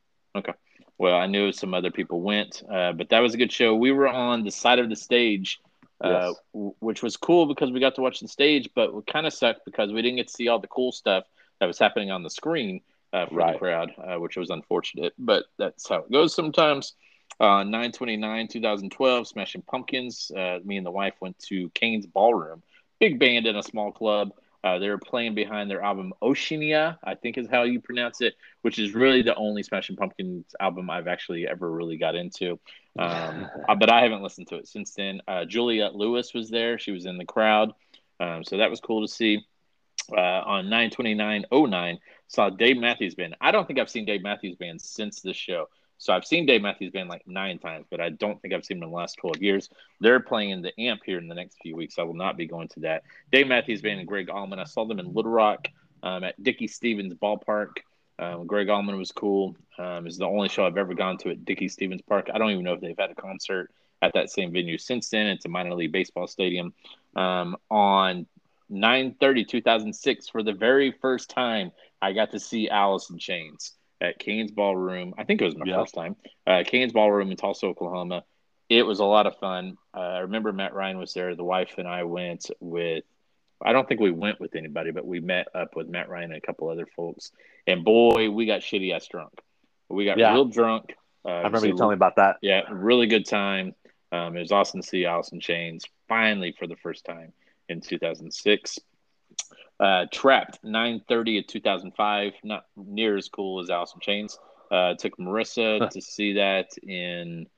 Well, I knew some other people went, uh, but that was a good show. We were on the side of the stage, uh, Yes. w- which was cool because we got to watch the stage, but it kind of sucked because we didn't get to see all the cool stuff that was happening on the screen uh, for the crowd, uh, which was unfortunate. But that's how it goes sometimes. Uh, 929 2012, Smashing Pumpkins. Uh, me and the wife went to Cain's Ballroom, big band in a small club. Uh, they were playing behind their album Oceania, I think is how you pronounce it, which is really the only Smashing Pumpkins album I've actually ever really got into. Um, uh, but I haven't listened to it since then. Uh, Juliette Lewis was there; she was in the crowd, um, so that was cool to see. Uh, on 92909, saw Dave Matthews Band. I don't think I've seen Dave Matthews Band since this show. So I've seen Dave Matthews Band like nine times, but I don't think I've seen them in the last 12 years. They're playing in the amp here in the next few weeks. I will not be going to that. Dave Matthews Band and Gregg Allman. I saw them in Little Rock um, at Dickey-Stephens Ballpark. Um, Gregg Allman was cool. Um, it's the only show I've ever gone to at Dickey-Stephens Park. I don't even know if they've had a concert at that same venue since then. It's a minor league baseball stadium. Um, on 9 2006, for the very first time, I got to see Alice in Chains at Cain's Ballroom. I think it was my Yeah. first time. Uh, Cain's Ballroom in Tulsa, Oklahoma. It was a lot of fun. Uh, I remember Matt Ryan was there. The wife and I went with, I don't think we went with anybody, but we met up with Matt Ryan and a couple other folks. And boy, we got shitty ass drunk. We got Yeah. real drunk. Uh, I remember you so- telling me about that. yeah, really good time. Um, it was awesome to see Alice in Chains finally for the first time in 2006. Uh, Trapt 930 of 2005, not near as cool as Alice in Chains. Uh, took Marissa to see that in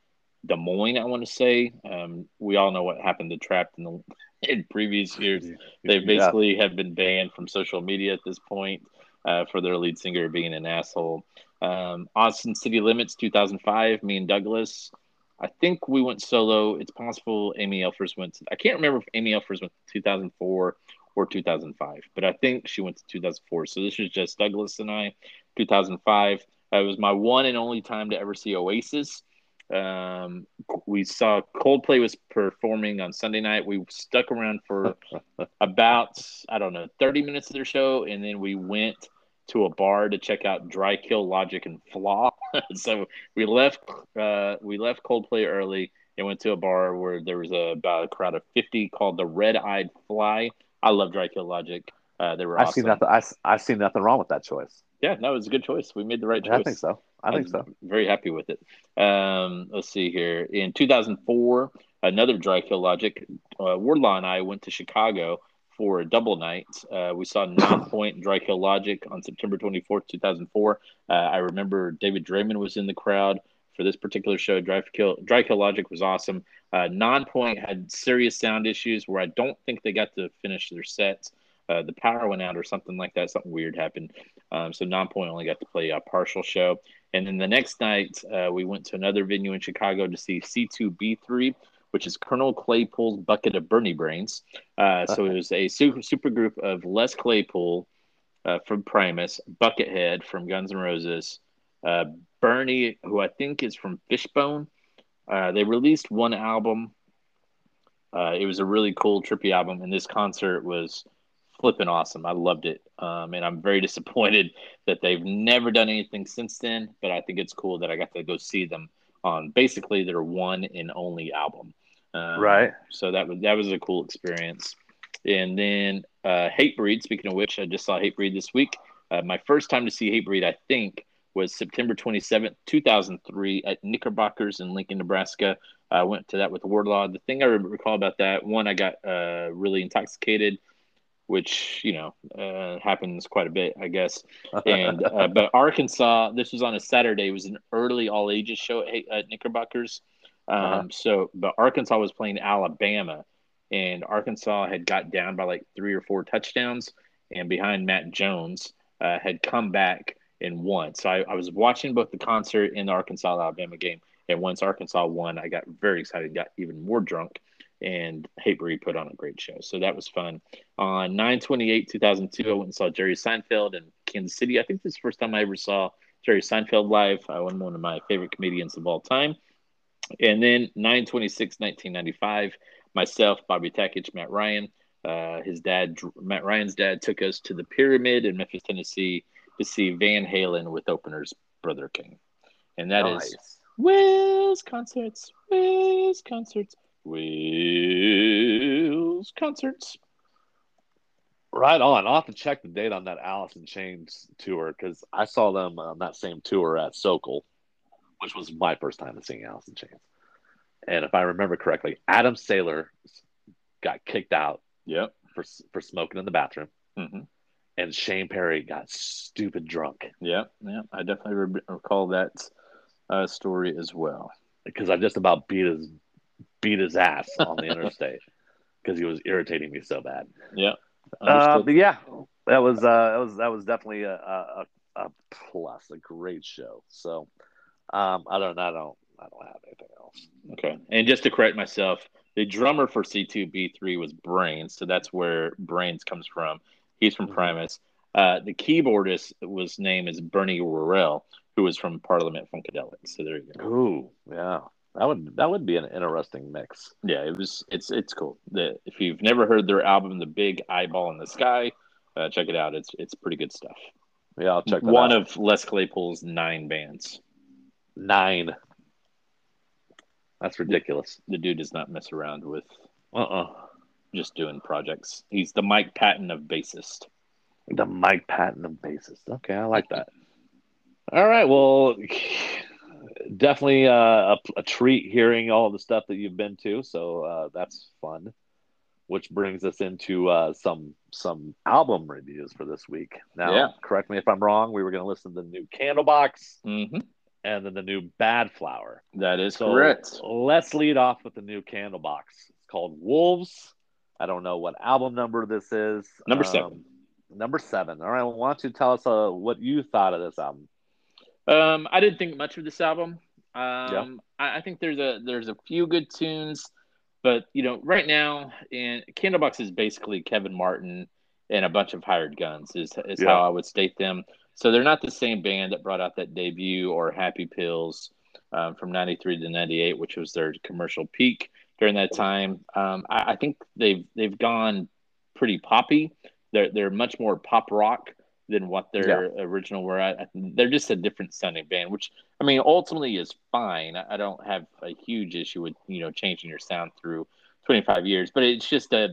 Des Moines, I want to say. Um, we all know what happened to Trapt in the in previous years. They Yeah. basically have been banned from social media at this point uh, for their lead singer being an asshole. Um, Austin City Limits 2005, me and Douglas. I think we went solo. It's possible Amy Elfers went. To, I can't remember if Amy Elfers went 2004 or 2005, but I think she went to 2004. So this was just Douglas and I. 2005. Uh, it was my one and only time to ever see Oasis. Um, we saw Coldplay was performing on Sunday night. We stuck around for about I don't know 30 minutes of their show, and then we went to a bar to check out Dry Kill Logic and Flaw. so we left uh, we left Coldplay early and went to a bar where there was a, about a crowd of 50 called the Red Eyed Fly. I love Dry Kill Logic. Uh, they were I've awesome. seen nothing. I, I see nothing wrong with that choice. Yeah, no, it was a good choice. We made the right choice. I think so. I think was so. Very happy with it. Um, let's see here. In 2004, another Dry Kill Logic. Uh, Wardlaw and I went to Chicago for a double night. Uh, we saw Nine Point Kill Logic on September 24th, 2004. Uh, I remember David Draymond was in the crowd. For this particular show. Dry Kill, Dry Kill Logic was awesome. Uh, Nonpoint had serious sound issues where I don't think they got to finish their sets. Uh, the power went out or something like that. Something weird happened. Um, so Nonpoint only got to play a partial show. And then the next night, uh, we went to another venue in Chicago to see C2B3, which is Colonel Claypool's Bucket of Bernie Brains. Uh, so it was a super, super group of Les Claypool uh, from Primus, Buckethead from Guns N' Roses, uh, Bernie, who I think is from Fishbone. Uh, they released one album. Uh, it was a really cool, trippy album, and this concert was flipping awesome. I loved it, um, and I'm very disappointed that they've never done anything since then. But I think it's cool that I got to go see them on basically their one and only album. Um, right. So that was that was a cool experience. And then uh, Hatebreed. Speaking of which, I just saw Hatebreed this week. Uh, my first time to see Hatebreed, I think, was September 27th, 2003, at Knickerbockers in Lincoln, Nebraska. I went to that with Wardlaw. The thing I recall about that one, I got uh, really intoxicated which you know uh, happens quite a bit, I guess. And uh, but Arkansas, this was on a Saturday. It was an early all ages show at, at Knickerbockers. Um, uh-huh. So, but Arkansas was playing Alabama, and Arkansas had got down by like three or four touchdowns, and behind Matt Jones uh, had come back and won. So I, I was watching both the concert and the Arkansas Alabama game. And once Arkansas won, I got very excited, got even more drunk and Hatebreed put on a great show. So that was fun. On 928, 2002, I went and saw Jerry Seinfeld in Kansas City. I think this is the first time I ever saw Jerry Seinfeld live. I was one of my favorite comedians of all time. And then 926, 1995, myself, Bobby Takich, Matt Ryan. Uh, his dad, Matt Ryan's dad, took us to the Pyramid in Memphis, Tennessee to see Van Halen with openers Brother Cane. And that nice. is Will's Concerts, Will's Concerts. Will's concerts. Right on. I'll have to check the date on that Alice in Chains tour because I saw them on that same tour at Sokol, which was my first time seeing Alice in Chains. And if I remember correctly, Adam Saylor got kicked out. Yep. For for smoking in the bathroom. Mm-hmm. And Shane Perry got stupid drunk. Yeah, yeah, I definitely re- recall that uh, story as well. Because I just about beat his beat his ass on the interstate because he was irritating me so bad. Yeah. Uh, but yeah, that was uh, that was that was definitely a, a, a plus, a great show. So um, I don't I don't I don't have anything else. Okay, and just to correct myself, the drummer for C2B3 was Brains, so that's where Brains comes from. He's from mm-hmm. Primus. Uh, the keyboardist was name is Bernie Worrell, who was from Parliament Funkadelic. So there you go. Ooh, yeah. That would that would be an interesting mix. Yeah, it was. It's it's cool. The, if you've never heard their album, "The Big Eyeball in the Sky," uh, check it out. It's it's pretty good stuff. Yeah, I'll check. One out. of Les Claypool's nine bands. Nine. That's ridiculous. The, the dude does not mess around with. Uh. uh Just doing projects. He's the Mike Patton of bassist. The Mike Patton of bassist. Okay, I like that. All right. Well, definitely uh, a, a, treat hearing all the stuff that you've been to. So uh, that's fun. Which brings us into uh, some some album reviews for this week. Now, yeah. correct me if I'm wrong. We were going to listen to the new Candlebox mm-hmm. and then the new Badflower. That is so correct. Let's lead off with the new Candlebox. It's called Wolves. I don't know what album number this is. Number um, seven. Number seven. All right. Well, why don't you tell us uh, what you thought of this album? Um, I didn't think much of this album. Um, yeah. I, I, think there's a there's a few good tunes, but you know, right now, and Candlebox is basically Kevin Martin and a bunch of hired guns is is yeah. how I would state them. So they're not the same band that brought out that debut or Happy Pills um, from '93 to '98, which was their commercial peak during that time. Um, I, I, think they've they've gone pretty poppy. They're they're much more pop rock than what their yeah. original were at. They're just a different sounding band, which I mean ultimately is fine. I don't have a huge issue with you know changing your sound through 25 years, but it's just a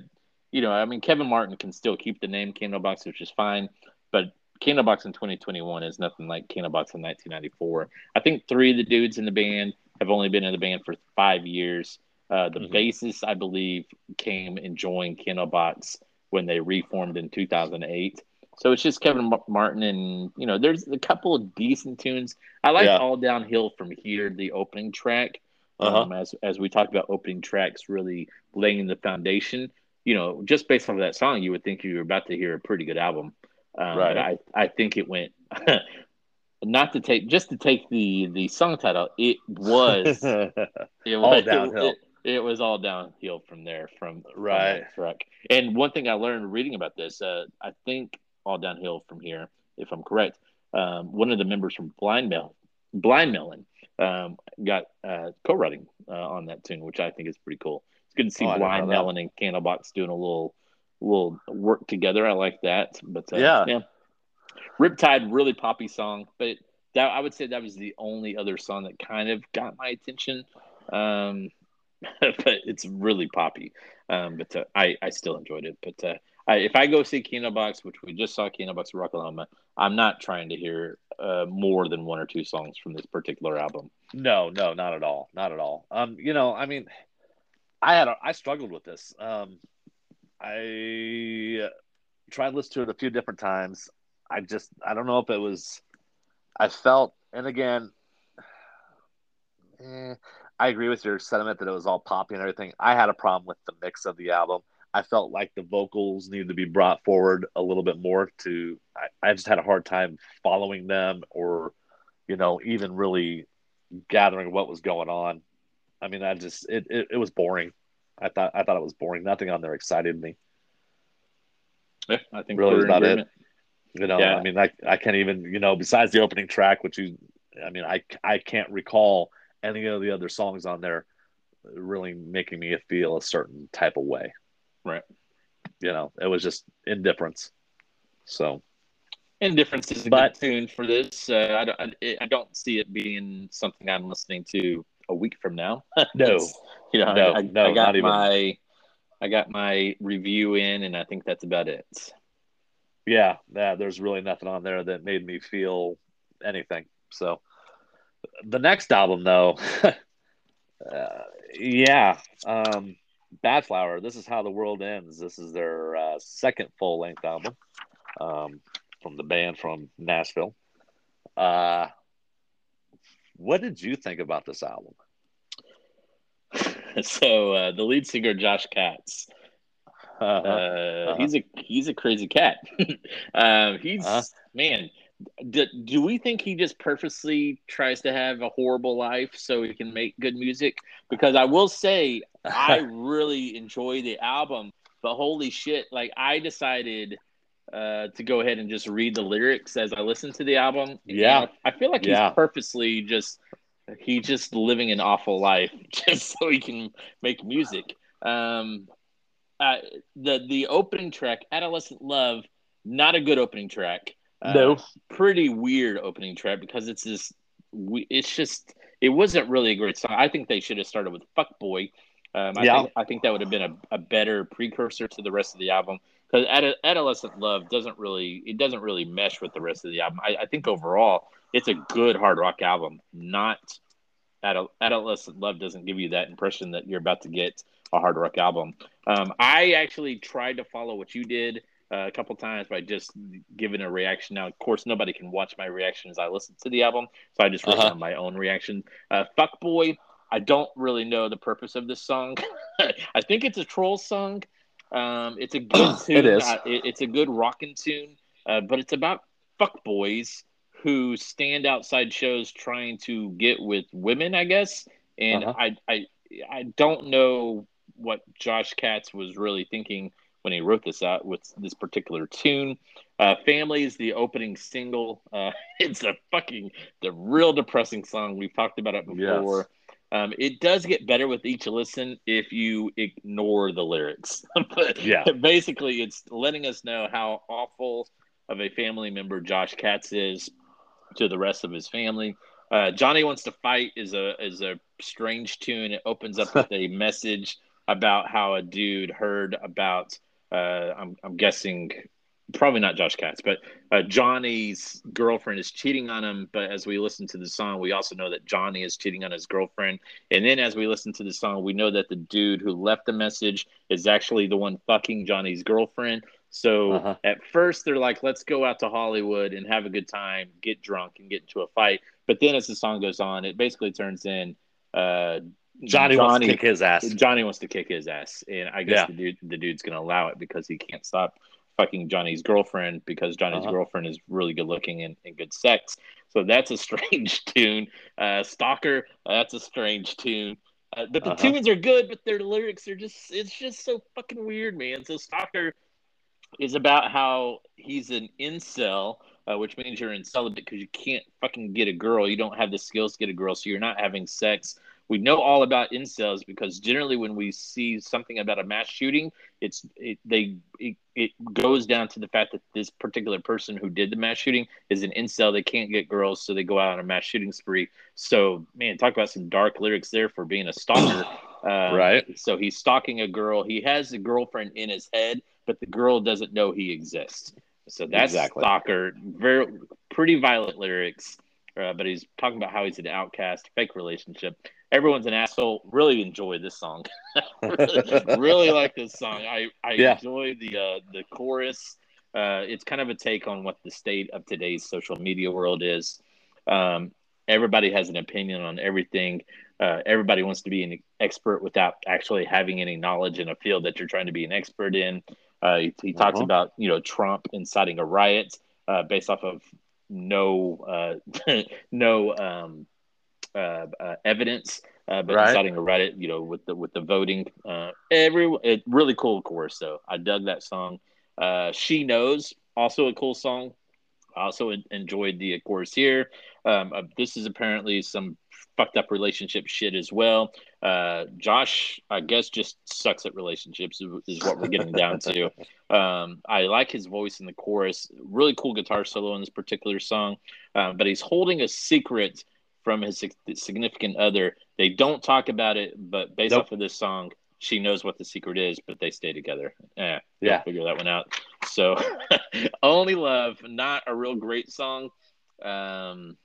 you know I mean Kevin Martin can still keep the name Candlebox, which is fine, but Candlebox in 2021 is nothing like Candlebox in 1994. I think three of the dudes in the band have only been in the band for five years. Uh, the mm-hmm. bassist, I believe, came and joined Candlebox when they reformed in 2008 So it's just Kevin Martin, and you know, there's a couple of decent tunes. I like Yeah. All Downhill from here, the opening track. Uh-huh. Um, as as we talked about opening tracks, really laying the foundation. You know, just based off of that song, you would think you were about to hear a pretty good album. Um, Right. But I I think it went. Not to take just to take the the song title, it was it All downhill. It, it was all downhill from there from from Right. that track. And one thing I learned reading about this, uh, I think all downhill from here, if I'm correct. Um, one of the members from Blind Mel, Blind Melon, um, got uh, co-writing uh, on that tune, which I think is pretty cool. It's good to see Oh, Blind that. Melon and Candlebox doing a little little work together. I like that. But uh, Yeah. yeah, Riptide, really poppy song, but that I would say that was the only other song that kind of got my attention. Um, but it's really poppy. Um, but uh, I I still enjoyed it. But uh, I, if I go see Candlebox, which we just saw Kino Box Rocklahoma, I'm not trying to hear uh, more than one or two songs from this particular album. No, no, not at all, not at all. Um, you know, I mean, I had a, I struggled with this. Um, I tried to listen to it a few different times. I just I don't know if it was. I felt, and again, eh, I agree with your sentiment that it was all poppy and everything. I had a problem with the mix of the album. I felt like the vocals needed to be brought forward a little bit more. To I, I just had a hard time following them, or you know, even really gathering what was going on. I mean, I just it, it, it was boring. I thought I thought it was boring. Nothing on there excited me. Yeah, I think Really about it. You know, Yeah. I mean, I I can't even you know besides the opening track, which you, I mean, I I can't recall any of the other songs on there really making me feel a certain type of way. Right. You know, it was just indifference. So Indifference is a But- good tune for this. Uh, I, don't, I, I don't see it being something I'm listening to a week from now. no, you know, No, I, no, I got not even. my I got my review in, and I think that's about it. yeah, yeah, there's really nothing on there that made me feel anything. So the next album, though, uh, yeah, um, Badflower. This is how the world ends. This is their uh, second full length album um, from the band from Nashville. Uh, what did you think about this album? so uh, the lead singer Josh Katz, uh, Uh-huh. he's a he's a crazy cat. um, he's Uh-huh. man. Do, do we think he just purposely tries to have a horrible life so he can make good music? Because I will say I really enjoy the album, but holy shit! Like I decided uh, to go ahead and just read the lyrics as I listened to the album. Yeah. And I feel like Yeah. he's purposely just he's just living an awful life just so he can make music. Um, uh, the the opening track, "Adolescent Love," not a good opening track. Uh, no, pretty weird opening track because it's this. It's just it wasn't really a great song. I think they should have started with "Fuck Boy." Um, I, Yeah. think, I think that would have been a, a better precursor to the rest of the album because Ad- "Adolescent Love" doesn't really it doesn't really mesh with the rest of the album. I, I think overall it's a good hard rock album. Not Adol- "Adolescent Love" doesn't give you that impression that you're about to get a hard rock album. Um, I actually tried to follow what you did uh, a couple times by just giving a reaction. Now, of course, nobody can watch my reaction as I listen to the album, so I just wrote Uh-huh. my own reaction. Uh, Fuck Boy, I don't really know the purpose of this song. I think it's a troll song. Um, it's a good tune. It is. Uh, it- it's a good rockin' tune, uh, but it's about fuck boys who stand outside shows trying to get with women, I guess. And Uh-huh. I, I, I don't know what Josh Katz was really thinking when he wrote this out with this particular tune. Uh, Family is the opening single. Uh, it's a fucking the real depressing song. We've talked about it before. Um, it does get better with each listen if you ignore the lyrics. but Yeah. basically, it's letting us know how awful of a family member Josh Katz is to the rest of his family. Uh, Johnny wants to fight is a is a strange tune. It opens up with a message about how a dude heard about. Uh, I'm I'm guessing probably not Josh Katz, but uh, Johnny's girlfriend is cheating on him. But as we listen to the song, we also know that Johnny is cheating on his girlfriend. And then as we listen to the song, we know that the dude who left the message is actually the one fucking Johnny's girlfriend. So Uh-huh. at first they're like, let's go out to Hollywood and have a good time, get drunk, and get into a fight. But then as the song goes on, it basically turns in uh, Johnny, wants to kick his ass. Johnny wants to kick his ass, and I guess Yeah. the dude the dude's gonna allow it because he can't stop fucking Johnny's girlfriend because Johnny's Uh-huh. girlfriend is really good looking and, and good sex. So that's a strange tune. Uh, Stalker, that's a strange tune. Uh, but the Uh-huh. tunes are good, but their lyrics are just it's just so fucking weird, man. So Stalker is about how he's an incel, uh, which means you're in celibate because you can't fucking get a girl. You don't have the skills to get a girl, so you're not having sex. We know all about incels because generally when we see something about a mass shooting, it's it, they it, it goes down to the fact that this particular person who did the mass shooting is an incel. They can't get girls, so they go out on a mass shooting spree. So man, talk about some dark lyrics there for being a stalker. Um, Right. So he's stalking a girl. He has a girlfriend in his head, but the girl doesn't know he exists. So that's Exactly. stalker. Very pretty violent lyrics. Uh, but he's talking about how he's an outcast, fake relationship. Everyone's an asshole. Really enjoy this song. really, really like this song. I, I Yeah. enjoy the uh, the chorus. Uh, it's kind of a take on what the state of today's social media world is. Um, everybody has an opinion on everything. Uh, everybody wants to be an expert without actually having any knowledge in a field that you're trying to be an expert in. Uh, he, he talks Uh-huh. about you know Trump inciting a riot uh, based off of no uh, no um, uh, uh, evidence, uh, but Right. inciting a riot. You know with the with the voting. Uh, every it, really cool chorus though. I dug that song. Uh, she knows also a cool song. I also enjoyed the chorus here. Um, this is apparently some fucked up relationship shit as well. Uh, Josh, I guess, just sucks at relationships, is, is what we're getting down to. Um, I like his voice in the chorus. Really cool guitar solo in this particular song, um, but he's holding a secret from his significant other. They don't talk about it, but based Nope. off of this song, she knows what the secret is, but they stay together. Eh, Yeah. figure that one out. So, only love, not a real great song. Um,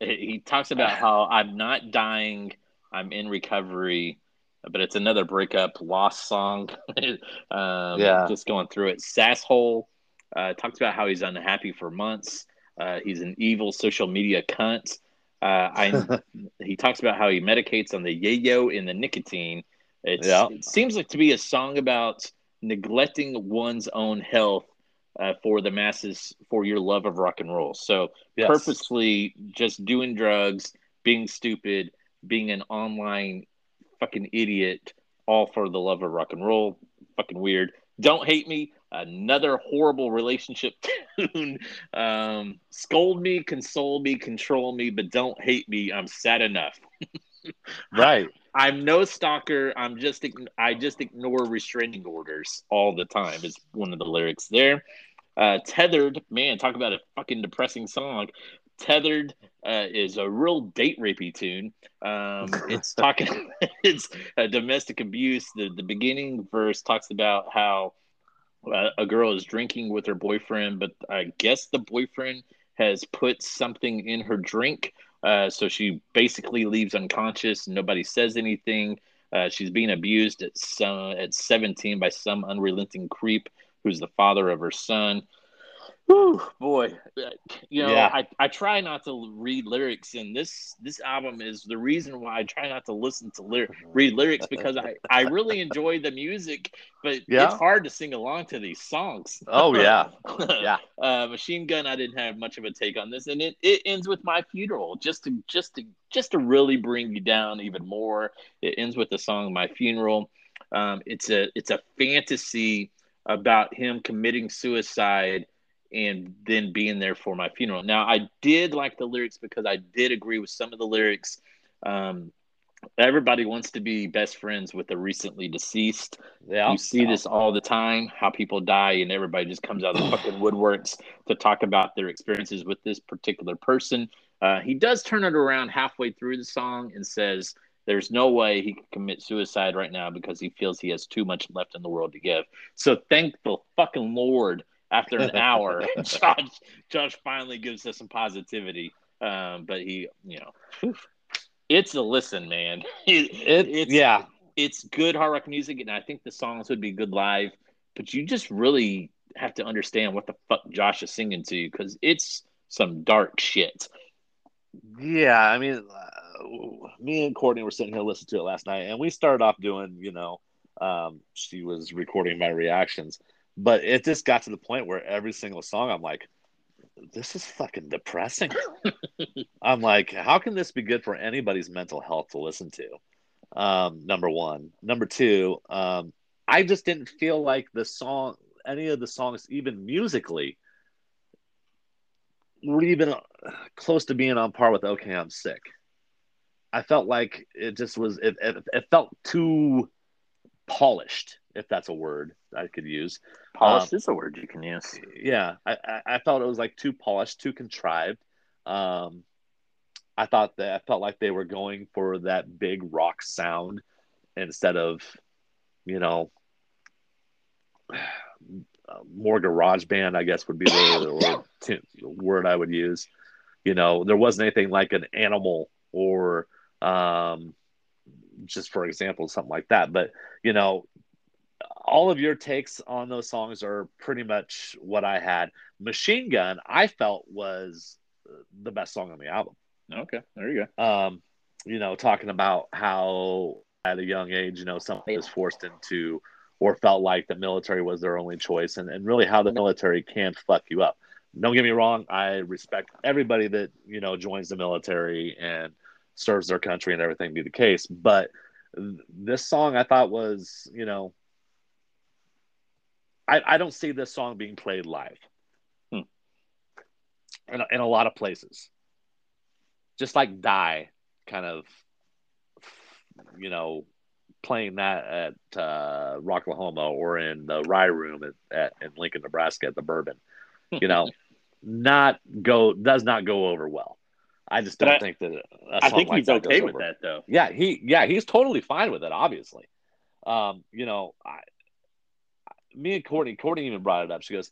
he talks about how I'm not dying, I'm in recovery, but it's another breakup lost song. um, Yeah. just going through it. Sasshole uh, talks about how he's unhappy for months. Uh, he's an evil social media cunt. Uh, I he talks about how he medicates on the yayo and the nicotine. It's, Yeah. It seems like to be a song about neglecting one's own health uh, for the masses for your love of rock and roll. So Yes. purposely just doing drugs, being stupid, being an online fucking idiot, all for the love of rock and roll. Fucking weird. Don't hate me. Another horrible relationship tune. Um, scold me, console me, control me, but don't hate me. I'm sad enough. Right. I'm no stalker. I'm just I just ignore restraining orders all the time. Is one of the lyrics there. Uh, Tethered, man, talk about a fucking depressing song. Tethered uh, is a real date rapey tune. Um, it's talking, it's uh, domestic abuse. The the beginning verse talks about how a girl is drinking with her boyfriend, but I guess the boyfriend has put something in her drink, uh, so she basically leaves unconscious. Nobody says anything. Uh, she's being abused at some at 17 by some unrelenting creep who's the father of her son. Whew, boy, Uh, you know, Yeah. I, I try not to read lyrics, and this this album is the reason why I try not to listen to lyric read lyrics because I I really enjoy the music, but Yeah. it's hard to sing along to these songs. Oh yeah. Yeah. uh, Machine Gun, I didn't have much of a take on this, and it, it ends with my funeral, just to just to just to really bring you down even more. It ends with the song "My Funeral." Um, it's a it's a fantasy about him committing suicide and then being there for my funeral. Now, I did like the lyrics because I did agree with some of the lyrics. Um, everybody wants to be best friends with the recently deceased. Yeah. You see this all the time, how people die, and everybody just comes out of the fucking woodworks to talk about their experiences with this particular person. Uh, he does turn it around halfway through the song and says there's no way he could commit suicide right now because he feels he has too much left in the world to give. So thank the fucking Lord. After an hour, Josh, Josh finally gives us some positivity. Um, but he, you know, it's a listen, man. It, It, it's yeah. it's good hard rock music, and I think the songs would be good live. But you just really have to understand what the fuck Josh is singing to you because it's some dark shit. Yeah, I mean, uh, me and Courtney were sitting here listening to it last night, and we started off doing, you know, um, she was recording my reactions, but it just got to the point where every single song, I'm like, this is fucking depressing. I'm like, how can this be good for anybody's mental health to listen to? Um, number one. Number two, um, I just didn't feel like the song, any of the songs, even musically, were even close to being on par with "Okay, I'm Sick." I felt like it just was. It, it, it felt too polished, if that's a word I could use. Polished um, is a word you can use. Yeah, I, I felt it was like too polished, too contrived. Um, I thought that I felt like they were going for that big rock sound instead of, you know, more garage band. I guess would be the word I would use. You know, there wasn't anything like an animal or um, just for example, something like that. But you know, all of your takes on those songs are pretty much what I had. Machine Gun, I felt was the best song on the album. Okay, there you go. Um, you know, talking about how at a young age, you know, somebody was forced into or felt like the military was their only choice, and, and really how the military can fuck you up. Don't get me wrong, I respect everybody that you know joins the military and serves their country and everything be the case, but this song I thought was, you know, I, I don't see this song being played live hmm. in, in a lot of places. Just like Die, kind of, you know, playing that at uh, Rocklahoma or in the Rye Room at, at in Lincoln, Nebraska at the Bourbon, you know, not go does not go over well. I just don't I, think that. I think like he's okay with over. that, though. Yeah, he yeah he's totally fine with it. Obviously, um, you know, I, me and Courtney, Courtney even brought it up. She goes,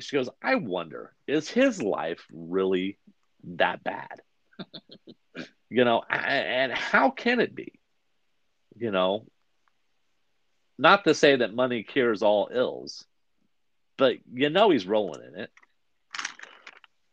she goes, I wonder, is his life really that bad? you know, and how can it be? You know, not to say that money cures all ills, but you know he's rolling in it.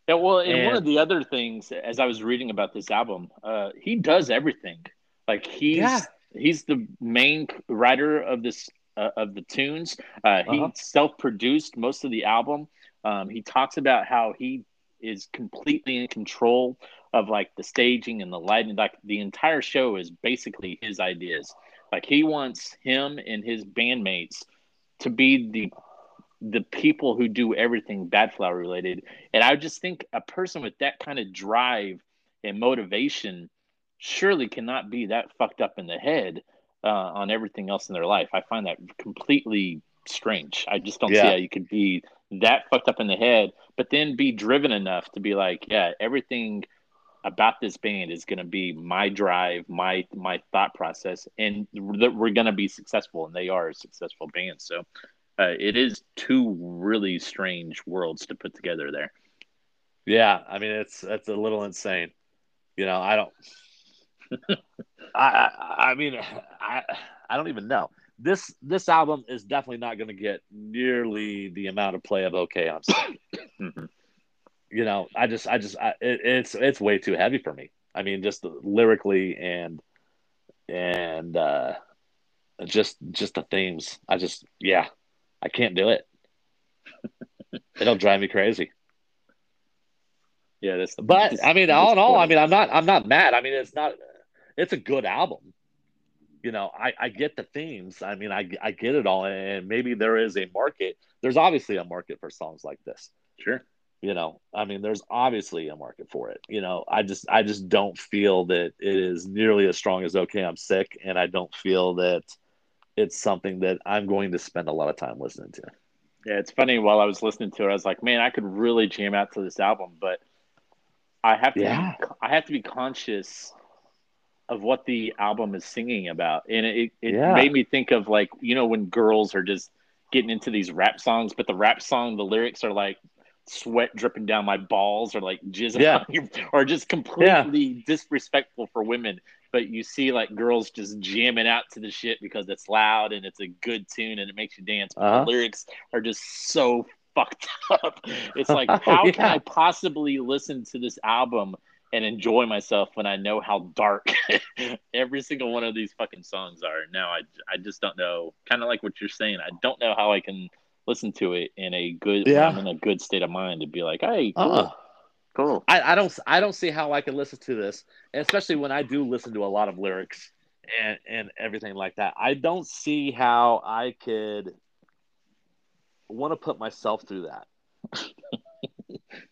Yeah, well, and, and, one of the other things, as I was reading about this album, uh, he does everything. Like he's yeah. he's the main writer of this uh, of the tunes. Uh, he uh-huh. self produced most of the album. Um, he talks about how he is completely in control of like the staging and the lighting. Like the entire show is basically his ideas. Like he wants him and his bandmates to be the the people who do everything Badflower related. And I just think a person with that kind of drive and motivation surely cannot be that fucked up in the head uh, on everything else in their life. I find that completely strange. I just don't yeah. see how you could be that fucked up in the head, but then be driven enough to be like, yeah, everything about this band is going to be my drive, my my thought process, and that we're going to be successful, and they are a successful band. So uh, it is two really strange worlds to put together there. Yeah, I mean it's it's a little insane. You know, I don't. I, I I mean I I don't even know. This this album is definitely not going to get nearly the amount of play of OK. Mm-hmm. you know, I just I just I, it, it's it's way too heavy for me. I mean, just lyrically and and uh just just the themes. I just yeah, I can't do it. It'll drive me crazy. Yeah, this. But I mean, all in all, I mean, I'm not, I'm not mad. I mean, it's not, it's a good album. You know, I, I get the themes. I mean, I, I get it all, and maybe there is a market. There's obviously a market for songs like this. Sure. You know, I mean, there's obviously a market for it. You know, I just, I just don't feel that it is nearly as strong as "Okay, I'm Sick," and I don't feel that it's something that I'm going to spend a lot of time listening to. Yeah, it's funny. While I was listening to it, I was like, man, I could really jam out to this album, but I have to. Yeah. Be, I have to be conscious of what the album is singing about, and it it yeah. made me think of like you know when girls are just getting into these rap songs, but the rap song, the lyrics are like sweat dripping down my balls or like jizz yeah. or just completely yeah. disrespectful for women but you see like girls just jamming out to the shit because it's loud and it's a good tune and it makes you dance. But Uh-huh. the lyrics are just so fucked up. It's like, Oh, how can. I possibly listen to this album and enjoy myself when I know how dark every single one of these fucking songs are? Now I, I just don't know. Kind of like what you're saying. I don't know how I can listen to it in a good, Yeah. I'm in a good state of mind to be like, hey, cool, Uh-uh. cool. I, I don't I don't see how I can listen to this, and especially when I do listen to a lot of lyrics and and everything like that. I don't see how I could want to put myself through that.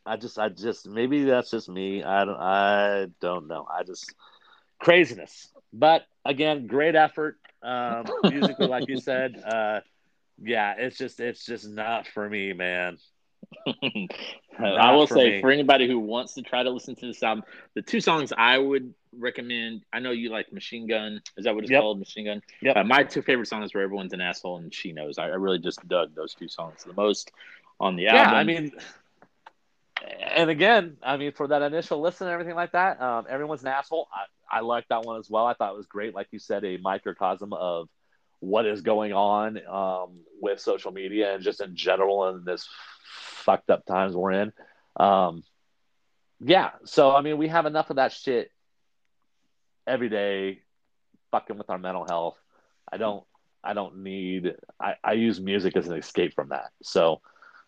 I just I just maybe that's just me. I don't I don't know. I just craziness. But again, great effort. Um, musically, like you said, uh, yeah, it's just it's just not for me, man. I will for say me. for anybody who wants to try to listen to this album, the two songs I would recommend. I know you like Machine Gun. Is that what it's Yep. called? Machine Gun. Yeah. Uh, my two favorite songs were Everyone's an Asshole and She Knows. I, I really just dug those two songs the most on the yeah, album. I mean, and again, I mean, for that initial listen and everything like that, um, everyone's an asshole. I, I like that one as well. I thought it was great, like you said, a microcosm of what is going on um, with social media and just in general in this fucked up times we're in. Um, yeah, so I mean, we have enough of that shit every day, fucking with our mental health. I don't, I don't need. I, I use music as an escape from that. So.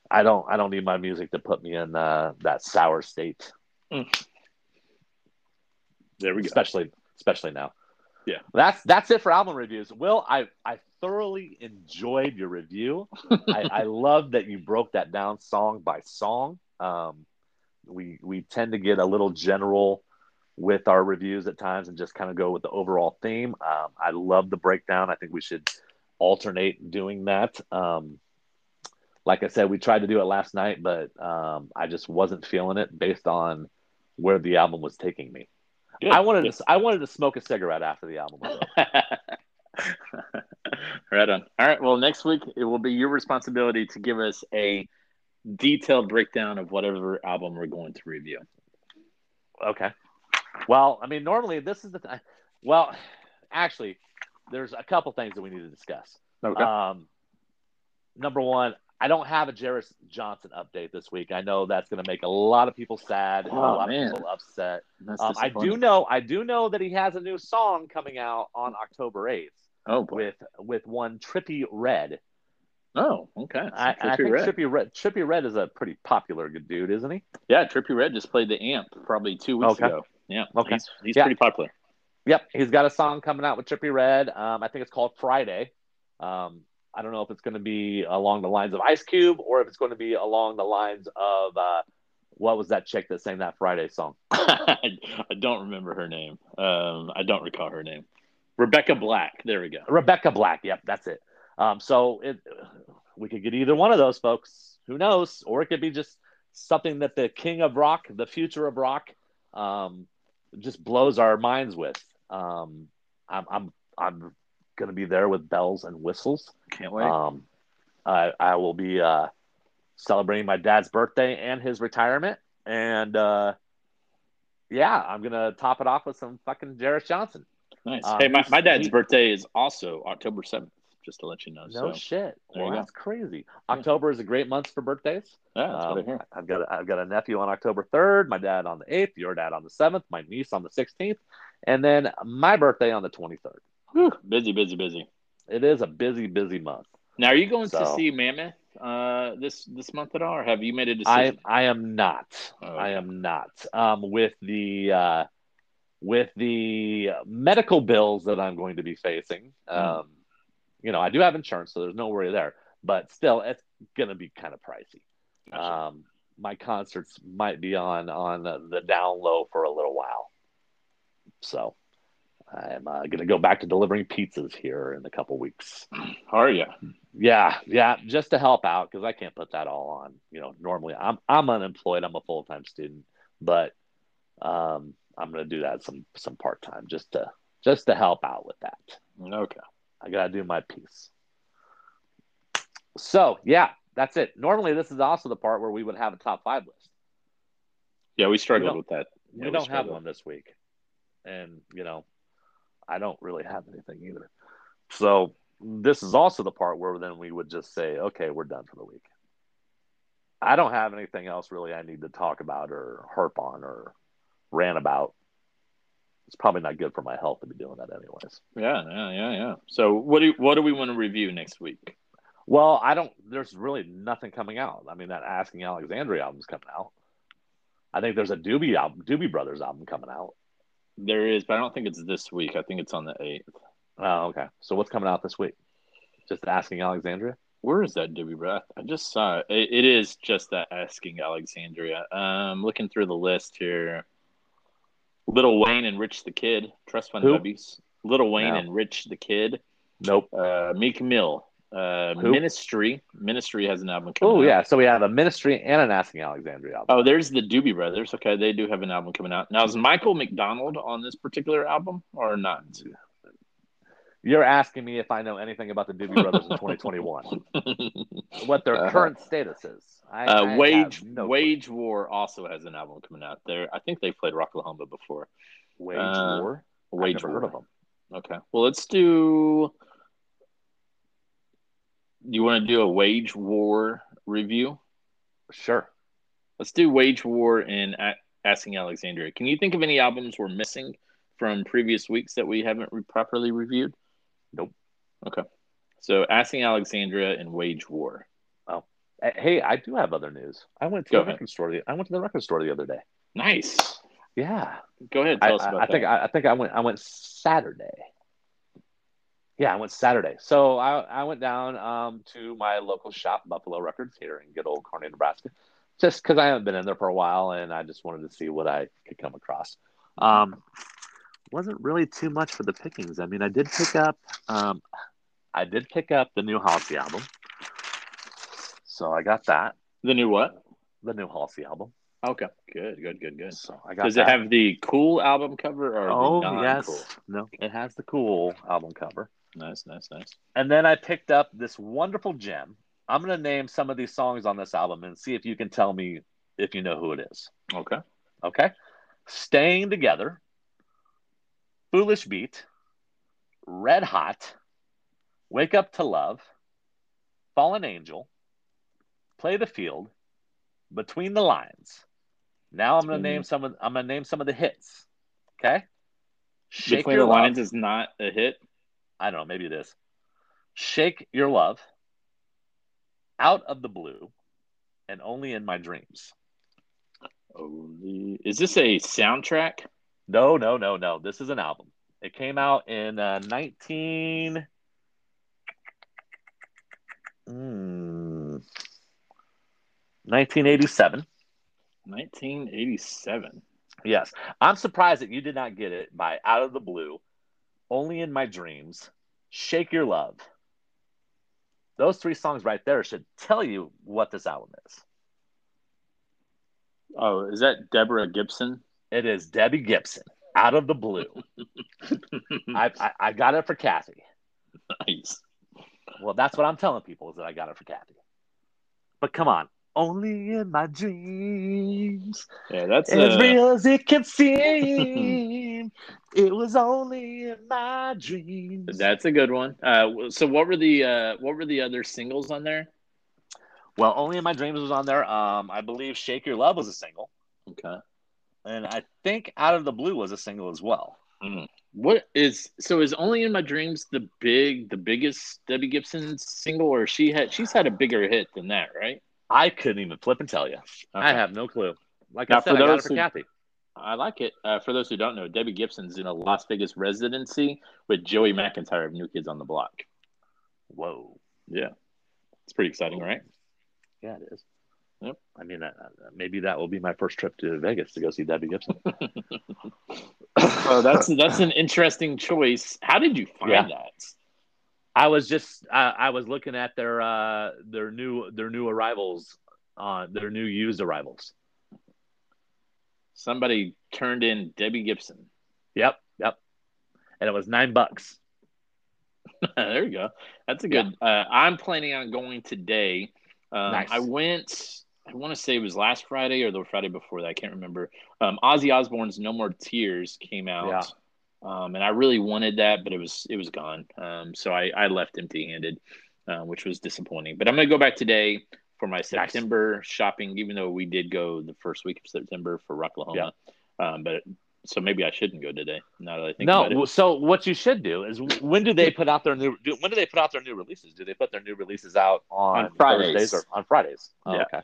I don't I don't need my music to put me in uh, that sour state, there we go. especially especially now. Yeah. that's that's it for album reviews. Will I I thoroughly enjoyed your review. I, I love that you broke that down song by song. Um, we we tend to get a little general with our reviews at times and just kind of go with the overall theme. Um, I love the breakdown. I think we should alternate doing that. Um, like I said, we tried to do it last night, but um, I just wasn't feeling it based on where the album was taking me. Good, I wanted good. to I wanted to smoke a cigarette after the album was over. right on. All right. Well, next week it will be your responsibility to give us a detailed breakdown of whatever album we're going to review. Okay. Well, I mean, normally this is the th- well, actually, there's a couple things that we need to discuss. Okay. Um, number one, I don't have a Jarris Johnson update this week. I know that's going to make a lot of people sad and a Oh, lot man. of people upset. Um, I do know, I do know that he has a new song coming out on October eighth Oh boy. with with one Trippie Redd. Oh, okay. I, I think Redd. Trippie Redd, Trippie Redd is a pretty popular good dude, isn't he? Yeah, Trippie Redd just played the amp probably two weeks Okay. ago. Yeah. Okay. He's, he's Yeah. pretty popular. Yep, he's got a song coming out with Trippie Redd. Um, I think it's called Friday. Um, I don't know if it's going to be along the lines of Ice Cube or if it's going to be along the lines of uh, what was that chick that sang that Friday song? I don't remember her name. Um, I don't recall her name. Rebecca Black. There we go. Rebecca Black. Yep, that's it. Um, so it, we could get either one of those folks. Who knows? Or it could be just something that the king of rock, the future of rock, um, just blows our minds with. Um, I'm, I'm, I'm going to be there with bells and whistles. Can't wait. Um, I, I will be uh, celebrating my dad's birthday and his retirement, and uh, yeah, I'm gonna top it off with some fucking Jarris Johnson. nice. um, hey, my, my dad's he- birthday is also October 7th, just to let you know. No so, shit. Well, you go. that's crazy. October is a great month for birthdays. yeah, Um. I've got a, I've got a nephew on October third, my dad on the eighth, your dad on the seventh, my niece on the sixteenth, and then my birthday on the twenty third. Whew, busy, busy, busy. It is a busy, busy month. Now, are you going to see Mammoth uh, this this month at all, or have you made a decision? I am not. Oh, I am not. Um, with the uh, with the medical bills that I'm going to be facing, Hmm. um, you know, I do have insurance, so there's no worry there. But still, it's going to be kind of pricey. Gotcha. Um, my concerts might be on on the down low for a little while, so I'm uh, going to go back to delivering pizzas here in a couple weeks. How are you? Yeah, yeah, just to help out because I can't put that all on. You know, normally I'm I'm unemployed. I'm a full time student, but um, I'm going to do that some some part time just to just to help out with that. Okay. I got to do my piece. So yeah, that's it. Normally, this is also the part where we would have a top five list. Yeah, we We struggled don't- with that. we Yeah, we don't have one this week, and you know, I don't really have anything either. So this is also the part where then we would just say, okay, we're done for the week. I don't have anything else really I need to talk about or harp on or rant about. It's probably not good for my health to be doing that, anyways. Yeah, yeah, yeah, yeah. So what do what do we want to review next week? Well, I don't. There's really nothing coming out. I mean, that Asking Alexandria album's coming out. I think there's a Doobie album, Doobie Brothers album coming out. There is, but I don't think it's this week. I think it's on the eighth. Oh, okay. So what's coming out this week? Just Asking Alexandria. Where is that Doobie Breath? I just saw it. it. It is just that Asking Alexandria. Um, looking through the list here. Lil Wayne and Rich the Kid, Trust Fund Who? Webbies. Lil Wayne No. and Rich the Kid. Nope. Uh, Meek Mill. Uh, Who? Ministry. Ministry has an album coming Oh out. yeah. So we have a Ministry and an Asking Alexandria album. Oh, there's the Doobie Brothers. Okay, they do have an album coming out. Now, is Michael McDonald on this particular album or not? You're asking me if I know anything about the Doobie Brothers in 2021, what their Uh, current status is. I, uh, I Wage no Wage War also has an album coming out. There, I think they played Rocklahoma before. Wage uh, War. Wage War. heard of them. Okay, well, let's do. Do you want to do a Wage War review? Sure. Let's do Wage War and A- Asking Alexandria. Can you think of any albums we're missing from previous weeks that we haven't re- properly reviewed? Nope. Okay. So Asking Alexandria and Wage War. Oh, eh, Hey, I do have other news. I went to Go the ahead. record store. the- I went to the record store the other day. Nice. Yeah. Go ahead. I, us I, I think. I, I think I went I went Saturday. Yeah, I went Saturday. So I, I went down um, to my local shop, Buffalo Records, here in good old Kearney, Nebraska, just because I haven't been in there for a while, and I just wanted to see what I could come across. Um, wasn't really too much for the pickings. I mean, I did pick up, um, I did pick up the new Halsey album, so I got that, the new what? the new Halsey album. Okay. Good. Good. Good. Good. So I got. Does that. it have the cool album cover or Oh yes, no, it has the cool album cover. Nice. Nice. Nice. And then I picked up this wonderful gem. I'm going to name some of these songs on this album and see if you can tell me if you know who it is. Okay. Okay. Staying Together, Foolish Beat, Red Hot, Wake Up to Love, Fallen Angel, Play the Field, Between the Lines. Now I'm going to name some of I'm going to name some of the hits. Okay? Shake Between Your the Love. lines is not a hit. I don't know, maybe it is. Shake Your Love, Out of the Blue, and Only in My Dreams. Only is this a soundtrack? No, no, no, no. This is an album. It came out in uh, 19. Mm, 1987. 1987. Yes. I'm surprised that you did not get it by Out of the Blue, Only in My Dreams, Shake Your Love. Those three songs right there should tell you what this album is. Oh, is that Deborah Gibson? It is Debbie Gibson, Out of the Blue. I, I, I got it for Kathy. nice. Well, that's what I'm telling people is that I got it for Kathy. But come on, only in my dreams, Yeah, that's as uh, real as it can seem. it was only in my dreams. that's a good one. Uh, so what were the uh, what were the other singles on there? well, only in my dreams was on there. Um, I believe "Shake Your Love" was a single, Okay. and I think "Out of the Blue" was a single as well. What is so is only in my dreams the big the biggest Debbie Gibson single or she had she's had a bigger hit than that, right? I couldn't even flip and tell you. I have no clue. Like Now, I said, for I got it for who- Kathy. I like it. Uh, for those who don't know, Debbie Gibson's in a Las Vegas residency with Joey McIntyre of New Kids on the Block. Whoa. Yeah, it's pretty exciting, right? Yeah, it is. Yep. I mean, uh, uh, maybe that will be my first trip to Vegas to go see Debbie Gibson. Oh, that's that's an interesting choice. How did you find Yeah. that? I was just I, I was looking at their uh their new their new arrivals on their new used arrivals. Somebody turned in Debbie Gibson. Yep, yep. And it was nine bucks. there you go. That's a good. Uh, I'm planning on going today. Um, Nice. I went. I want to say it was last Friday or the Friday before that. I can't remember. Um, Ozzy Osbourne's "No More Tears" came out. yeah. um, and I really wanted that, but it was it was gone. Um, so I, I left empty handed, uh, which was disappointing. But I'm gonna go back today for my September nice. shopping, even though we did go the first week of September for Rocklahoma. Yeah. Um, but so maybe I shouldn't go today. Now that I think no. So what you should do is when do they put out their new? Do, when do they put out their new releases? Do they put their new releases out on, on Fridays or on Fridays? Oh, yeah. Okay.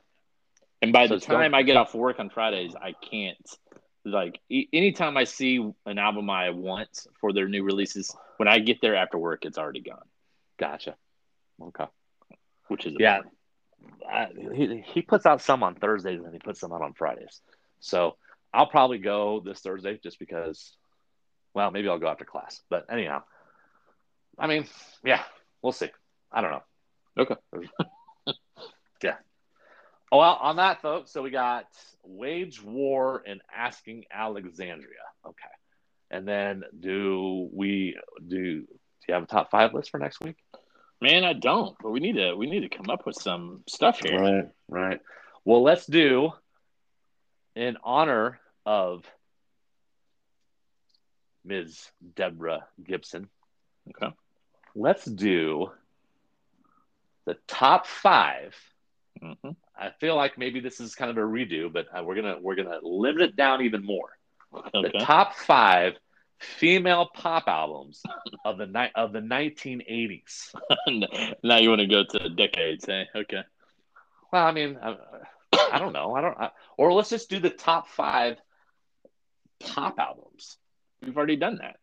And by so the time I get off work on Fridays, I can't. Like e- anytime I see an album I want for their new releases, when I get there after work, it's already gone. Gotcha. Okay. Which is yeah. I, he he puts out some on Thursdays and he puts some out on Fridays. So I'll probably go this Thursday just because. Well, maybe I'll go after class, but anyhow. I mean, yeah, we'll see. I don't know. Okay. yeah. Oh, well, on that, folks, so we got Wage War and Asking Alexandria. Okay. And then do we do do you have a top five list for next week? Man, I don't, but we need to we need to come up with some stuff here. Right, right. Well, let's do in honor of Ms. Deborah Gibson. Okay. Let's do the top 5 mm-hmm. I feel like maybe this is kind of a redo, but uh, we're gonna we're gonna limit it down even more. Okay. The top five female pop albums of the night of the 1980s. now you want to go to decades, eh? Okay. Well, I mean, I, I don't know. I don't. I, or let's just do the top five pop albums. We've already done that.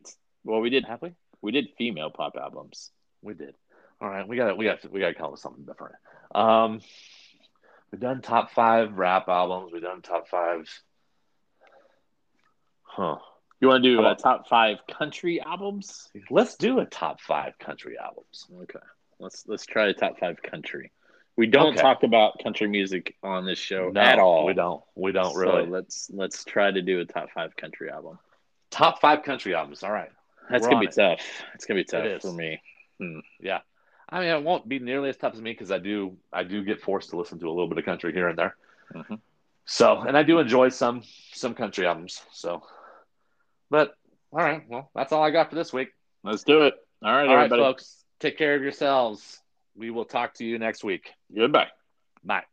Well, we did. Have we? We did female pop albums. We did. All right, we got we got we got to up with something different. Um, we've done top five rap albums. We've done top five. Huh. You want to do a top five country albums? Let's do a top five country albums. Okay. Let's let's try a top five country. We don't okay. talk about country music on this show no, at all. We don't. We don't so really. Let's let's try to do a top five country album. Top five country albums. All right. That's We're gonna be it. tough. It's gonna be tough for me. Hmm. Yeah. I mean, it won't be nearly as tough as me because I do I do get forced to listen to a little bit of country here and there. Mm-hmm. So, and I do enjoy some some country albums. So, but all right, well, that's all I got for this week. Let's do it. All right, all everybody. folks. Take care of yourselves. We will talk to you next week. Goodbye. Bye.